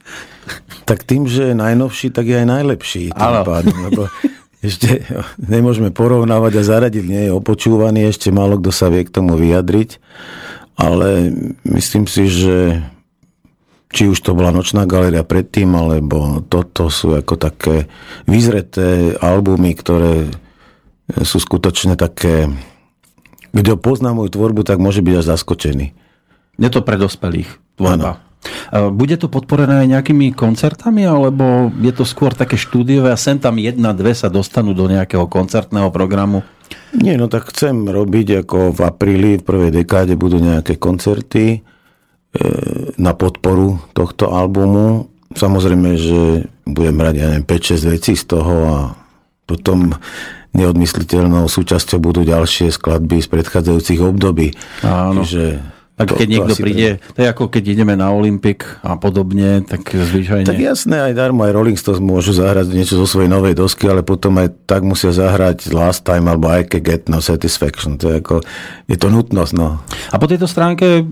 S2: Tak tým, že je najnovší, tak je aj najlepší. Tým pádom, lebo ešte nemôžeme porovnávať a zaradiť, nie je opočúvaný, ešte málo kto sa vie k tomu vyjadriť, ale myslím si, že či už to bola Nočná galéria predtým, alebo toto sú ako také vyzreté albumy, ktoré sú skutočne také, kto pozná moju tvorbu, tak môže byť až zaskočený.
S1: Je to pre dospelých tvorba. Ano. Bude to podporené aj nejakými koncertami, alebo je to skôr také štúdiové a sem tam jedna, dve sa dostanú do nejakého koncertného programu?
S2: Nie, no tak chcem robiť ako v apríli, v prvej dekáde budú nejaké koncerty e, na podporu tohto albumu. Samozrejme, že budem brať, ja neviem, 5-6 vecí z toho a potom neodmysliteľnou súčasťou budú ďalšie skladby z predchádzajúcich období.
S1: Áno. Čiže tak keď to, niekto to príde, to je ako keď ideme na Olympik a podobne, tak zvyčajne...
S2: Tak jasné, aj darmo, aj Rolling Stones môžu zahrať niečo zo svojej novej dosky, ale potom aj tak musia zahrať Last Time alebo I Can Get No Satisfaction. To je, ako, je to nutnosť, no.
S1: A po tejto stránke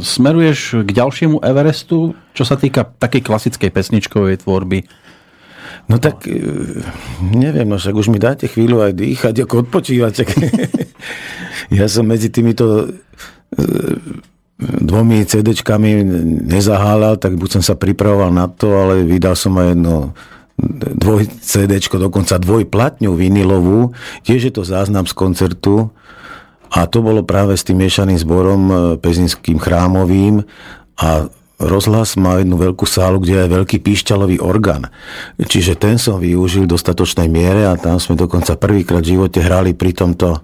S1: smeruješ k ďalšiemu Everestu, čo sa týka takej klasickej pesničkovej tvorby?
S2: No tak, e, neviem, no však už mi dáte chvíľu aj dýchať, ako odpočívať. ja som medzi týmito dvomi CD-čkami nezahálal, tak buď som sa pripravoval na to, ale vydal som aj jedno dvoj CD, dokonca dvojplatňu vinilovú, tiež je to záznam z koncertu. A to bolo práve s tým miešaným zborom e, pezinským chrámovým. A rozhlas má jednu veľkú sálu, kde je veľký píšťalový orgán. Čiže ten som využil v dostatočnej miere a tam sme dokonca prvýkrát v živote hrali pri tomto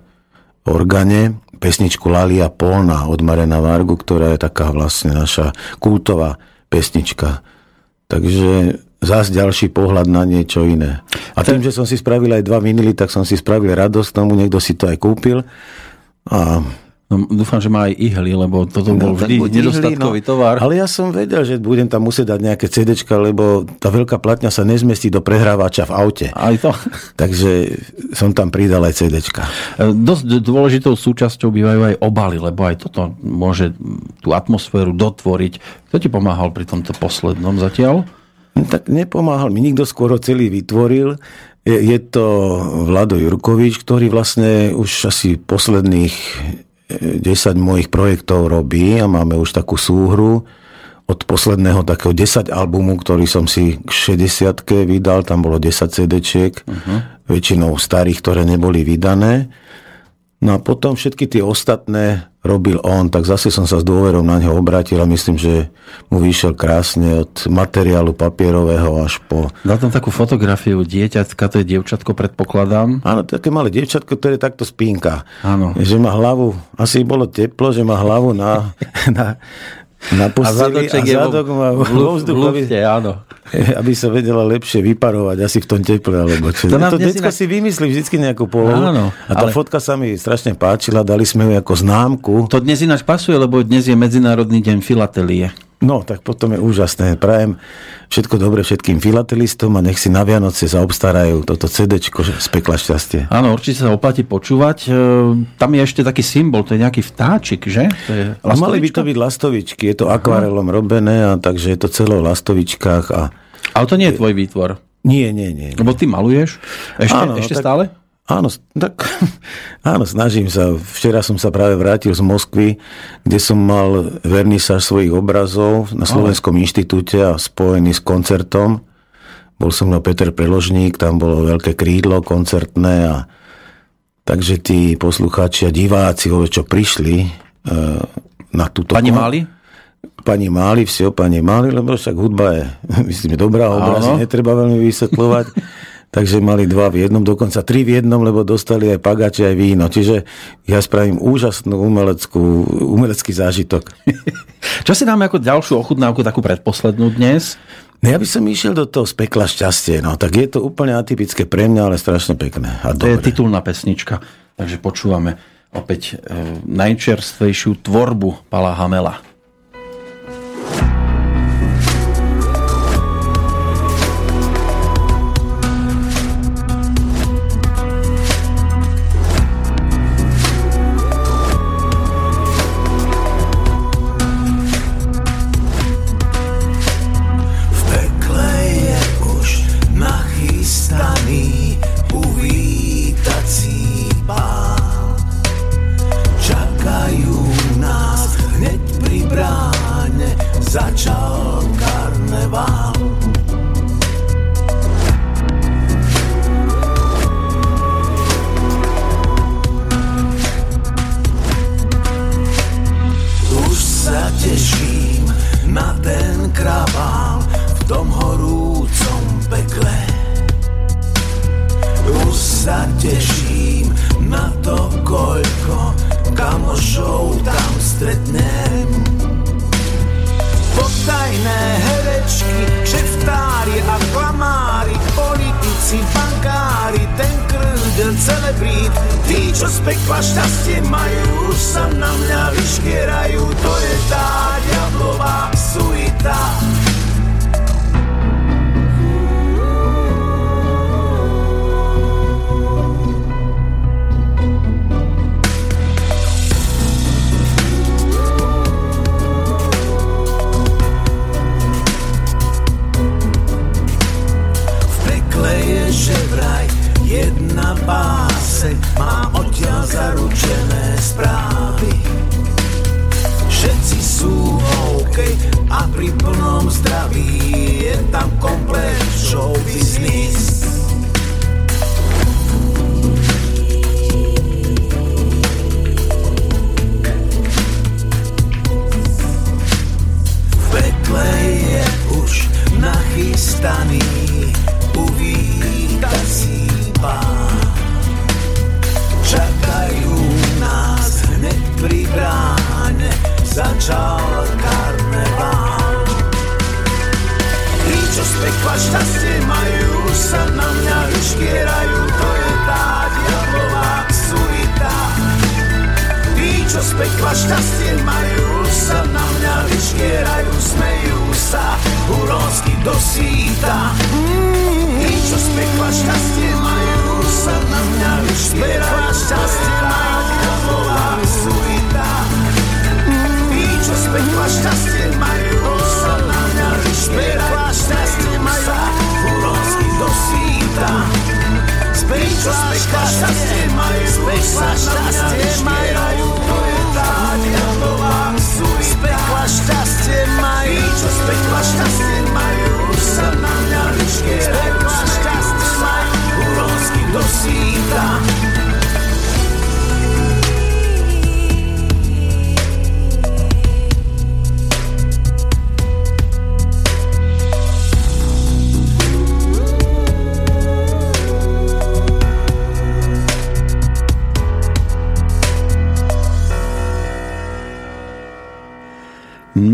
S2: organe pesničku Lalia Polna od Marena Vargu, ktorá je taká vlastne naša kultová pesnička. Takže zás ďalší pohľad na niečo iné. A tým, že som si spravil aj dva vinily, tak som si spravil radosť tomu, niekto si to aj kúpil. A
S1: No, dúfam, že má aj ihly, lebo toto bol
S2: tak
S1: vždy
S2: buď
S1: nedostatkový
S2: ihly,
S1: tovar.
S2: Ale ja som vedel, že budem tam musieť dať nejaké CD, lebo tá veľká platňa sa nezmestí do prehrávača v aute.
S1: Aj to.
S2: Takže som tam pridal aj CD.
S1: E, Dosť dôležitou súčasťou bývajú aj obaly, lebo aj toto môže tú atmosféru dotvoriť. Kto ti pomáhal pri tomto poslednom zatiaľ?
S2: No, tak nepomáhal mi, nikto skôr celý vytvoril. Je, je to Vlado Jurkovič, ktorý vlastne už asi posledných 10 mojich projektov robí a máme už takú súhru od posledného takého 10 albumu, ktorý som si k 60 vydal, tam bolo 10 CD-čiek, uh-huh. väčšinou starých, ktoré neboli vydané. No a potom všetky tie ostatné robil on, tak zase som sa s dôverou na neho obrátil a myslím, že mu vyšiel krásne od materiálu papierového až po...
S1: Dal tam takú fotografiu dieťatka, to je dievčatko, predpokladám.
S2: Áno, také malé dievčatko, ktoré takto spínka.
S1: Áno.
S2: Že má hlavu, asi bolo teplo, že má hlavu na, na, na posteli a,
S1: zadoček je vo-
S2: zadok má
S1: v
S2: vo
S1: luf-
S2: vzduchu,
S1: v
S2: aby,
S1: lufte, áno.
S2: aby sa vedela lepšie vyparovať asi v tom teple, alebo čo.
S1: To nám
S2: to decko
S1: inak-
S2: si vymyslí vždycky nejakú polohu.
S1: Áno,
S2: a tá
S1: ale-
S2: fotka sa mi strašne páčila, dali sme ju ako známku.
S1: To dnes ináč pasuje, lebo dnes je Medzinárodný deň filatelie.
S2: No, tak potom je úžasné. Prajem všetko dobre všetkým filatelistom a nech si na Vianoce zaobstarajú toto CD z pekla šťastie.
S1: Áno, určite sa oplatí počúvať. E, Tam je ešte taký symbol, to je nejaký vtáčik, že? To je
S2: A mali by
S1: lastovička?
S2: to byť lastovičky, je to akvarelom robené, a takže je to celo v lastovičkách a
S1: Ale to nie je tvoj výtvor.
S2: nie, nie, nie.
S1: Lebo ty maluješ? Ešte,
S2: Áno,
S1: ešte
S2: tak-
S1: stále?
S2: Áno, tak, áno, snažím sa. Včera som sa práve vrátil z Moskvy, kde som mal vernisáž svojich obrazov na Slovenskom inštitúte a spojený s koncertom. Bol som mnou Peter Preložník, tam bolo veľké krídlo koncertné a takže tí poslucháči a diváci, čo prišli e, na túto...
S1: Pani Máli?
S2: Pani Máli, vsi o pani Máli, lebo však hudba je, myslím, dobrá, obrazy netreba veľmi vysvetľovať. Takže mali dva v jednom, dokonca tri v jednom, lebo dostali aj pagače, aj víno. Čiže ja spravím úžasnú umeleckú, umelecký zážitok.
S1: Čo si dáme ako ďalšiu ochutnávku, takú predposlednú dnes?
S2: No ja by som išiel do toho z pekla šťastie, no tak je to úplne atypické pre mňa, ale strašne pekné. A
S1: To je
S2: dobre.
S1: titulná pesnička. Takže počúvame opäť e, najčerstvejšiu tvorbu Pala Hamela.
S3: Bankári, ten krúdel celebrít. Tí, čo z pekla šťastie majú, už sa na mňa vyškierajú. To je tá diablová suita.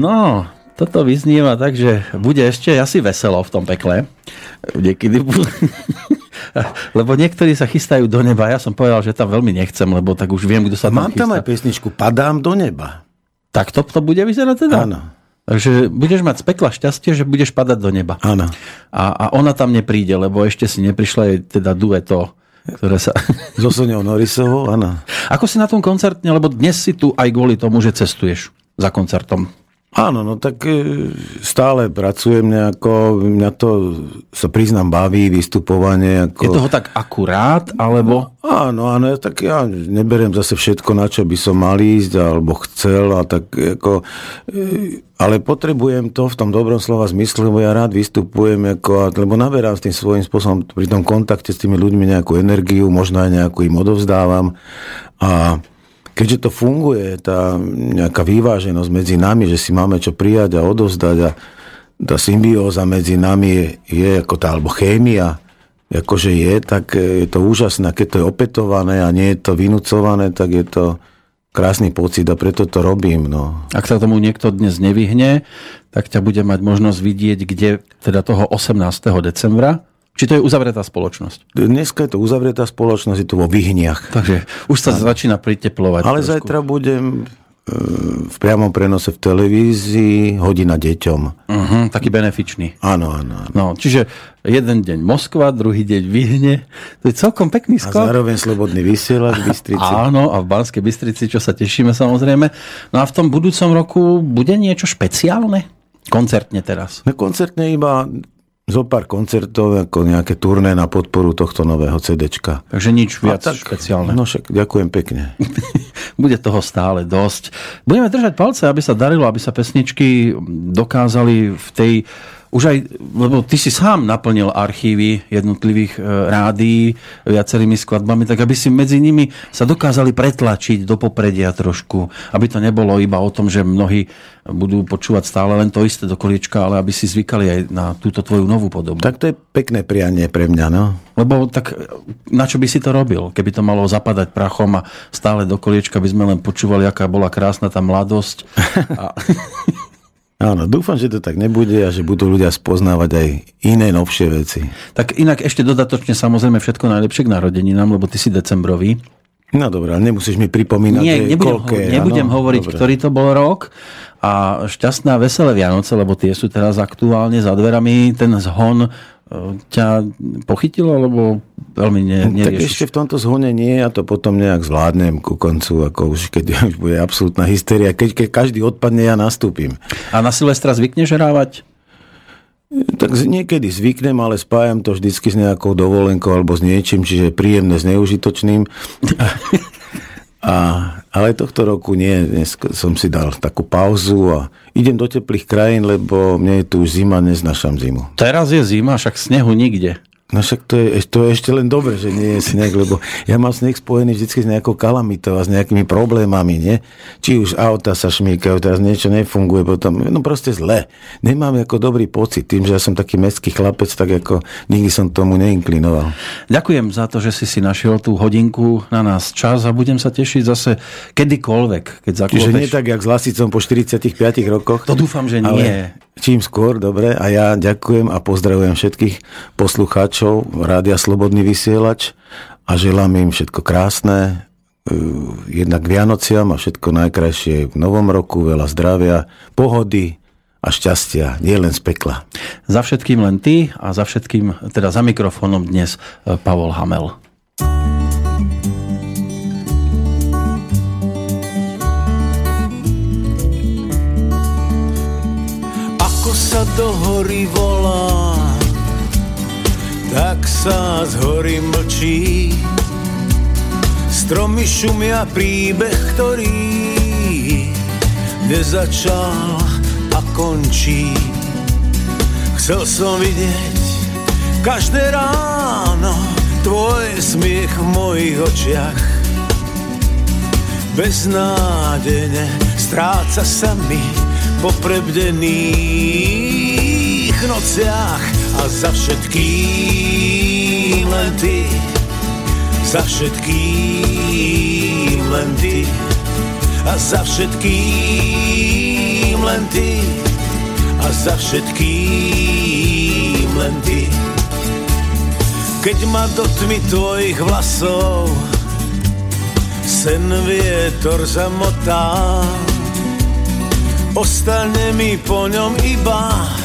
S1: No, toto vyznieva tak, že bude ešte asi veselo v tom pekle. Niekedy lebo niektorí sa chystajú do neba. Ja som povedal, že tam veľmi nechcem, lebo tak už viem, kto sa tam
S2: Mám tam aj pesničku Padám do neba.
S1: Tak to, to bude vyzerať teda?
S2: Áno.
S1: Takže budeš mať z pekla šťastie, že budeš padať do neba.
S2: Áno.
S1: A, a ona tam nepríde, lebo ešte si neprišla jej teda dueto, ktoré sa...
S2: So Soňou Norisovou, áno.
S1: Ako si na tom koncertne, lebo dnes si tu aj kvôli tomu, že cestuješ za koncertom.
S2: Áno, no tak e, stále pracujem nejako, mňa to sa priznám baví, vystupovanie. Ako...
S1: Je toho tak akurát, alebo?
S2: Áno, áno, ja, tak ja neberiem zase všetko, na čo by som mal ísť, alebo chcel, a tak ako, e, ale potrebujem to v tom dobrom slova zmysle, lebo ja rád vystupujem, ako, lebo naberám s tým svojím spôsobom pri tom kontakte s tými ľuďmi nejakú energiu, možno aj nejakú im odovzdávam a keďže to funguje, tá nejaká vyváženosť medzi nami, že si máme čo prijať a odovzdať a tá symbióza medzi nami je, je ako tá, alebo chémia, akože je, tak je to úžasné. Keď to je opätované a nie je to vynúcované, tak je to krásny pocit a preto to robím. No.
S1: Ak sa tomu niekto dnes nevyhne, tak ťa bude mať možnosť vidieť, kde teda toho 18. decembra či to je uzavretá spoločnosť?
S2: Dneska je to uzavretá spoločnosť, je to vo Vyhniach.
S1: Takže už sa a... začína priteplovať.
S2: Ale trošku. zajtra budem e, v priamom prenose v televízii hodina deťom.
S1: Uh-huh, taký benefičný.
S2: Áno, áno, áno.
S1: No, čiže jeden deň Moskva, druhý deň Vyhne. To je celkom pekný skok.
S2: A zároveň slobodný vysielač v Bystrici.
S1: Áno, a v Banskej Bystrici, čo sa tešíme samozrejme. No a v tom budúcom roku bude niečo špeciálne? Koncertne teraz.
S2: No koncertne iba zo pár koncertov, ako nejaké turné na podporu tohto nového CDčka.
S1: Takže nič viac tak, špeciálne.
S2: No však ďakujem pekne.
S1: Bude toho stále dosť. Budeme držať palce, aby sa darilo, aby sa pesničky dokázali v tej už aj, lebo ty si sám naplnil archívy jednotlivých e, rádií viacerými skladbami, tak aby si medzi nimi sa dokázali pretlačiť do popredia trošku, aby to nebolo iba o tom, že mnohí budú počúvať stále len to isté do koliečka, ale aby si zvykali aj na túto tvoju novú podobu.
S2: Tak to je pekné prianie pre mňa, no.
S1: Lebo tak na čo by si to robil, keby to malo zapadať prachom a stále do koliečka by sme len počúvali, aká bola krásna tá mladosť. A...
S2: Áno, dúfam, že to tak nebude a že budú ľudia spoznávať aj iné novšie veci.
S1: Tak inak ešte dodatočne samozrejme všetko najlepšie k narodeninám, lebo ty si decembrový.
S2: No dobré, ale nemusíš mi pripomínať,
S1: Nie, nebudem,
S2: koľké,
S1: ho, nebudem áno, hovoriť, dobre. ktorý to bol rok a šťastné a veselé Vianoce, lebo tie sú teraz aktuálne za dverami. Ten zhon ťa pochytilo, alebo veľmi ne, neriešiš?
S2: Tak ešte v tomto zhone nie, ja to potom nejak zvládnem ku koncu, ako už keď už bude absolútna hysteria. Keď, keď každý odpadne, ja nastúpim.
S1: A na Silvestra zvykneš hrávať?
S2: Tak niekedy zvyknem, ale spájam to vždycky s nejakou dovolenkou alebo s niečím, čiže príjemné s neužitočným. A, ale tohto roku nie, dnes som si dal takú pauzu a idem do teplých krajín, lebo mne je tu už zima, neznašam zimu.
S1: Teraz je zima, však snehu nikde.
S2: No však to je, to je ešte len dobre, že nie je sneh, lebo ja mám sneh spojený vždy s nejakou kalamitou a s nejakými problémami, nie? Či už auta sa šmíkajú, teraz niečo nefunguje, potom, no proste zle. Nemám ako dobrý pocit, tým, že ja som taký mestský chlapec, tak ako nikdy som tomu neinklinoval.
S1: Ďakujem za to, že si si našiel tú hodinku na nás čas a budem sa tešiť zase kedykoľvek, keď zaklopeš.
S2: Čiže nie tak, jak s Lasicom po 45 rokoch.
S1: To dúfam, že nie.
S2: Čím skôr, dobre. A ja ďakujem a pozdravujem všetkých poslucháčov Rádia Slobodný vysielač a želám im všetko krásne,
S5: jednak Vianociam a všetko najkrajšie v novom roku, veľa zdravia, pohody a šťastia, nie len z pekla.
S1: Za všetkým len ty a za všetkým, teda za mikrofónom dnes e, Pavol Hamel.
S2: Ako sa do hory volá, tak sa z hory mlčí Stromy šumia príbeh, ktorý nezačal a končí. Chcel som vidieť každé ráno tvoj smiech v mojich očiach. Beznádene stráca sa mi po prebdených nociach a za všetkým len ty. Za všetkým len ty. A za všetkým len ty. A za všetkým len ty. Keď ma do tmy tvojich vlasov sen vietor zamotá, ostane mi po ňom iba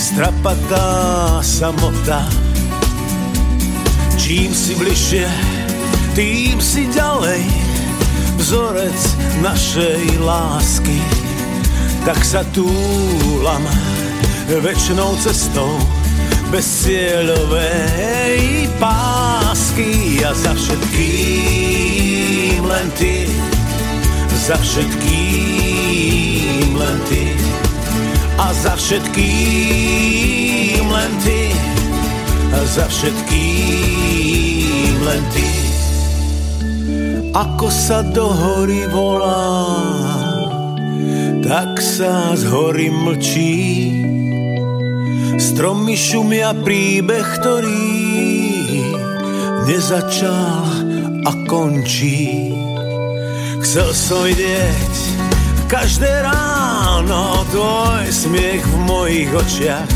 S2: strapatá samota. Čím si bližšie, tým si ďalej vzorec našej lásky. Tak sa túlam väčšnou cestou bez cieľovej pásky a za všetkým len ty, za všetkým len ty a za všetkým len ty a za všetkým len ty. Ako sa do hory volá, tak sa z hory mlčí. Stromy šumia príbeh, ktorý nezačal a končí. Chcel som vidieť každé ráno tvoj smiech v mojich očiach.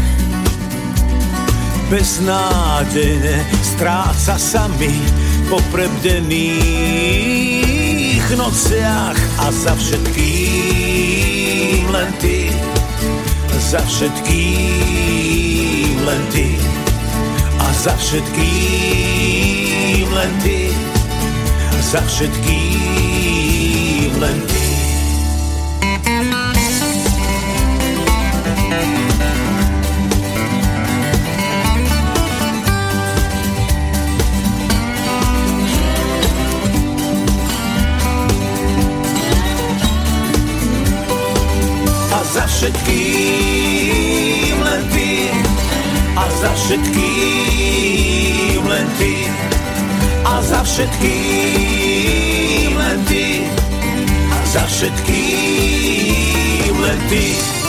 S2: Beznádejne stráca sa mi po prebdených nociach a za všetkým len ty, za všetkým len ty. A za všetkým len ty, za všetkým len ty. Za všetkým len ty. A za všetkým len ty. A za všetkým len ty. A za všetkým len ty